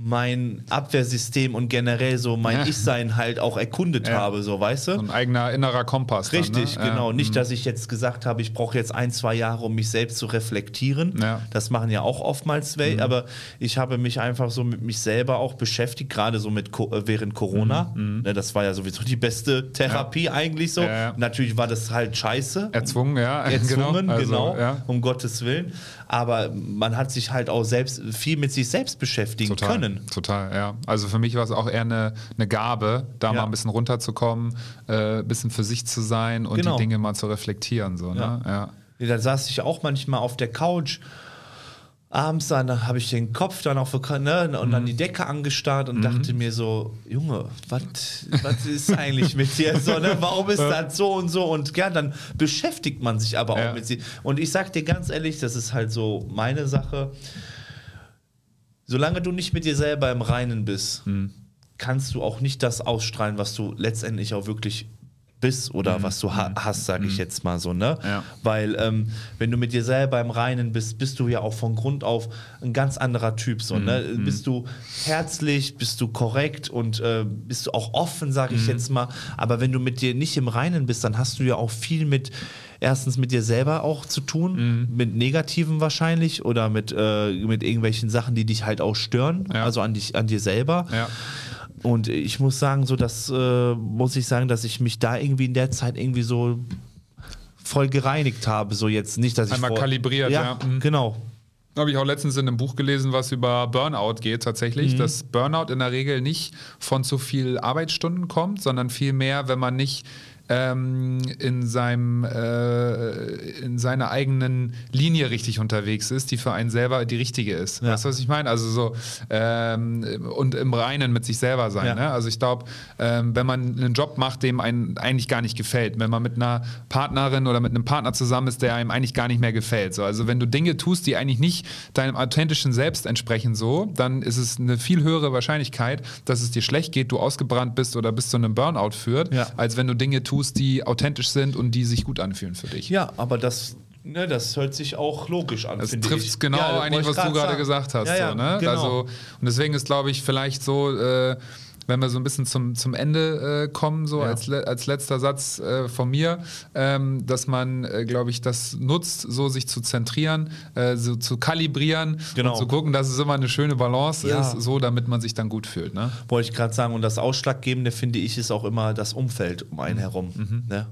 mein Abwehrsystem und generell so mein Ja. Ich-Sein halt auch erkundet Ja. habe, so weißt du? So ein eigener innerer Kompass. Richtig, dann, ne? genau. Ja. Nicht, dass ich jetzt gesagt habe, ich brauche jetzt ein, zwei Jahre, um mich selbst zu reflektieren. Mhm. Das machen ja auch oftmals welche, aber ich habe mich einfach so mit mich selber auch beschäftigt, gerade so mit äh, während Corona. Ne, das war ja sowieso die beste Therapie eigentlich so. Mhm. Natürlich war das halt scheiße. Erzwungen, ja. Erzwungen, Also, genau, um Gottes Willen. Aber man hat sich halt auch selbst viel mit sich selbst beschäftigen Total, können. total, ja. Also für mich war es auch eher eine, eine Gabe, da Ja. mal ein bisschen runterzukommen, äh, ein bisschen für sich zu sein und Genau. die Dinge mal zu reflektieren. So, ne? ja. Ja, da saß ich auch manchmal auf der Couch. Abends dann habe ich den Kopf dann auf ne, und Mhm. dann die Decke angestarrt und dachte mir so, Junge, was ist eigentlich mit dir so, ne? Warum ist das so und so? Und ja, dann beschäftigt man sich aber auch Ja. mit sich. Und ich sag dir ganz ehrlich, das ist halt so meine Sache. Solange du nicht mit dir selber im Reinen bist, Mhm. kannst du auch nicht das ausstrahlen, was du letztendlich auch wirklich bist oder was du ha hast, sage ich jetzt mal so, ne? Mhm. Ja. Weil ähm, wenn du mit dir selber im Reinen bist, bist du ja auch von Grund auf ein ganz anderer Typ, so, ne? Mhm. Bist du herzlich, bist du korrekt und äh, bist du auch offen, sage Mhm. ich jetzt mal. Aber wenn du mit dir nicht im Reinen bist, dann hast du ja auch viel mit erstens mit dir selber auch zu tun, Mhm. mit Negativen wahrscheinlich oder mit, äh, mit irgendwelchen Sachen, die dich halt auch stören, Ja. also an, dich, an dir selber. Ja. Und ich muss sagen, so das äh, muss ich sagen, dass ich mich da irgendwie in der Zeit irgendwie so voll gereinigt habe. So jetzt nicht, dass ich Einmal kalibriert, ja. Mhm. Genau. Habe ich auch letztens in einem Buch gelesen, was über Burnout geht Mhm. tatsächlich. Dass Burnout in der Regel nicht von zu viel Arbeitsstunden kommt, sondern vielmehr, wenn man nicht ähm, in, seinem, äh, in seiner eigenen Linie richtig unterwegs ist, die für einen selber die richtige ist. Ja. Weißt du, was ich meine? Also so ähm, und im Reinen mit sich selber sein. Ja. Ne? Also ich glaube, ähm, wenn man einen Job macht, dem einem eigentlich gar nicht gefällt, wenn man mit einer Partnerin oder mit einem Partner zusammen ist, der einem eigentlich gar nicht mehr gefällt. So, also wenn du Dinge tust, die eigentlich nicht deinem authentischen Selbst entsprechen, so, dann ist es eine viel höhere Wahrscheinlichkeit, dass es dir schlecht geht, du ausgebrannt bist oder bis zu einem Burnout führt, Ja. als wenn du Dinge tust, die authentisch sind und die sich gut anfühlen für dich. Ja, aber das, ne, das hört sich auch logisch an. Das trifft ich. genau Ja, eigentlich, was du gerade gesagt hast. Ja, ja, so, ne? genau. also, und deswegen ist, glaube ich, vielleicht so, äh, wenn wir so ein bisschen zum, zum Ende äh, kommen, so Ja. als, le als letzter Satz äh, von mir, ähm, dass man, äh, glaube ich, das nutzt, so sich zu zentrieren, äh, so zu kalibrieren Genau. und zu gucken, dass es immer eine schöne Balance Ja. ist, so damit man sich dann gut fühlt. Ne? Wollte ich gerade sagen. Und das Ausschlaggebende, finde ich, ist auch immer das Umfeld um einen herum. Ne?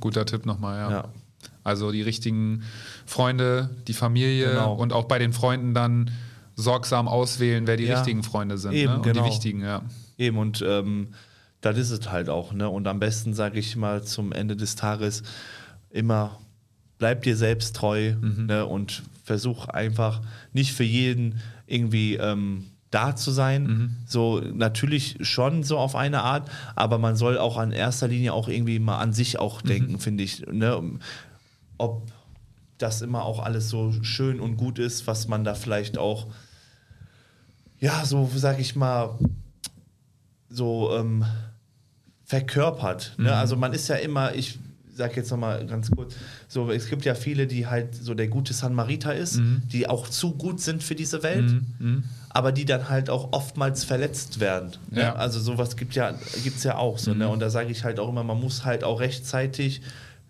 Guter Tipp nochmal, ja. Ja. Also die richtigen Freunde, die Familie Genau. und auch bei den Freunden dann sorgsam auswählen, wer die richtigen Freunde sind Eben, ne? und genau. die wichtigen, ja. Eben, und ähm, das ist es halt auch. Ne? Und am besten, sage ich mal, zum Ende des Tages immer bleib dir selbst treu ne? und versuch einfach nicht für jeden irgendwie ähm, da zu sein. So natürlich schon so auf eine Art, aber man soll auch an erster Linie auch irgendwie mal an sich auch denken, finde ich. Ne? Ob das immer auch alles so schön und gut ist, was man da vielleicht auch, ja, so sag ich mal, so ähm, verkörpert. Ne? Also man ist ja immer, ich sag jetzt nochmal ganz kurz, so es gibt ja viele, die halt so der gute San Marita ist, die auch zu gut sind für diese Welt, aber die dann halt auch oftmals verletzt werden. Ne? Ja. Also sowas gibt ja, gibt's ja auch so. Ne? Und da sage ich halt auch immer, man muss halt auch rechtzeitig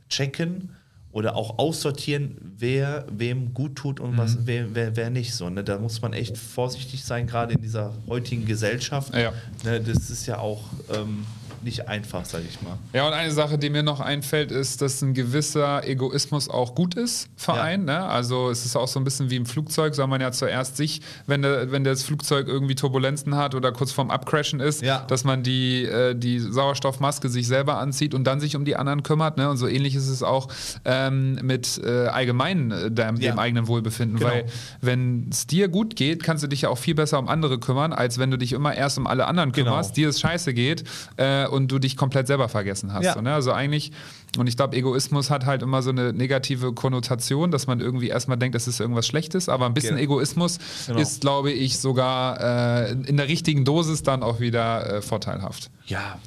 checken oder auch aussortieren, wer wem gut tut und was, wer, wer, wer nicht so. Ne? Da muss man echt vorsichtig sein, gerade in dieser heutigen Gesellschaft. Ja. Ne? Das ist ja auch ähm, nicht einfach, sage ich mal. Ja, und eine Sache, die mir noch einfällt, ist, dass ein gewisser Egoismus auch gut ist, Verein. Ne? Also es ist auch so ein bisschen wie im Flugzeug, soll man ja zuerst sich, wenn, wenn das Flugzeug irgendwie Turbulenzen hat oder kurz vorm Abcrashen ist, Ja. dass man die, äh, die Sauerstoffmaske sich selber anzieht und dann sich um die anderen kümmert. Ne? Und so ähnlich ist es auch ähm, mit äh, allgemein äh, dem, Ja. dem eigenen Wohlbefinden. Genau. Weil wenn es dir gut geht, kannst du dich ja auch viel besser um andere kümmern, als wenn du dich immer erst um alle anderen Genau. kümmerst, dir es scheiße geht äh, und du dich komplett selber vergessen hast. Ja. So, ne? Also eigentlich, und ich glaube, Egoismus hat halt immer so eine negative Konnotation, dass man irgendwie erstmal denkt, das ist irgendwas Schlechtes, aber ein bisschen Genau. Egoismus Genau. ist, glaube ich, sogar äh, in der richtigen Dosis dann auch wieder äh, vorteilhaft. Ja,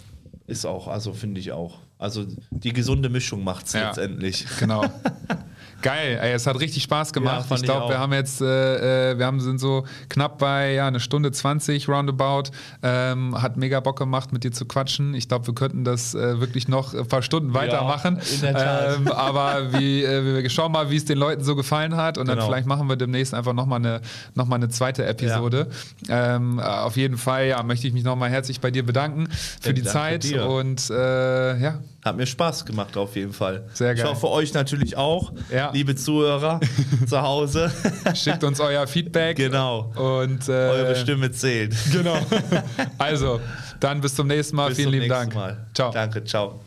ist auch, also finde ich auch. Also die gesunde Mischung macht es Ja. letztendlich. Genau. Geil, ey, es hat richtig Spaß gemacht. Ja, ich ich glaube, wir haben jetzt, äh, äh, wir haben, sind so knapp bei ja, eine Stunde 20 roundabout. Ähm, hat mega Bock gemacht, mit dir zu quatschen. Ich glaube, wir könnten das äh, wirklich noch ein paar Stunden weitermachen. Tat. Ähm, aber wie, äh, wir schauen mal, wie es den Leuten so gefallen hat. Und dann Genau. vielleicht machen wir demnächst einfach nochmal eine, noch mal eine zweite Episode. Ähm, äh, auf jeden Fall, ja, möchte ich mich nochmal herzlich bei dir bedanken für Ja, die Zeit. dir. Und äh, ja, Hat mir Spaß gemacht auf jeden Fall. Sehr geil. Ich hoffe euch natürlich auch, Ja. liebe Zuhörer zu Hause. schickt uns euer Feedback. Genau. Und äh, Eure Stimme zählt. Genau. Also, dann bis zum nächsten Mal. Bis Vielen zum lieben nächsten Dank. Mal. Ciao. Danke, ciao.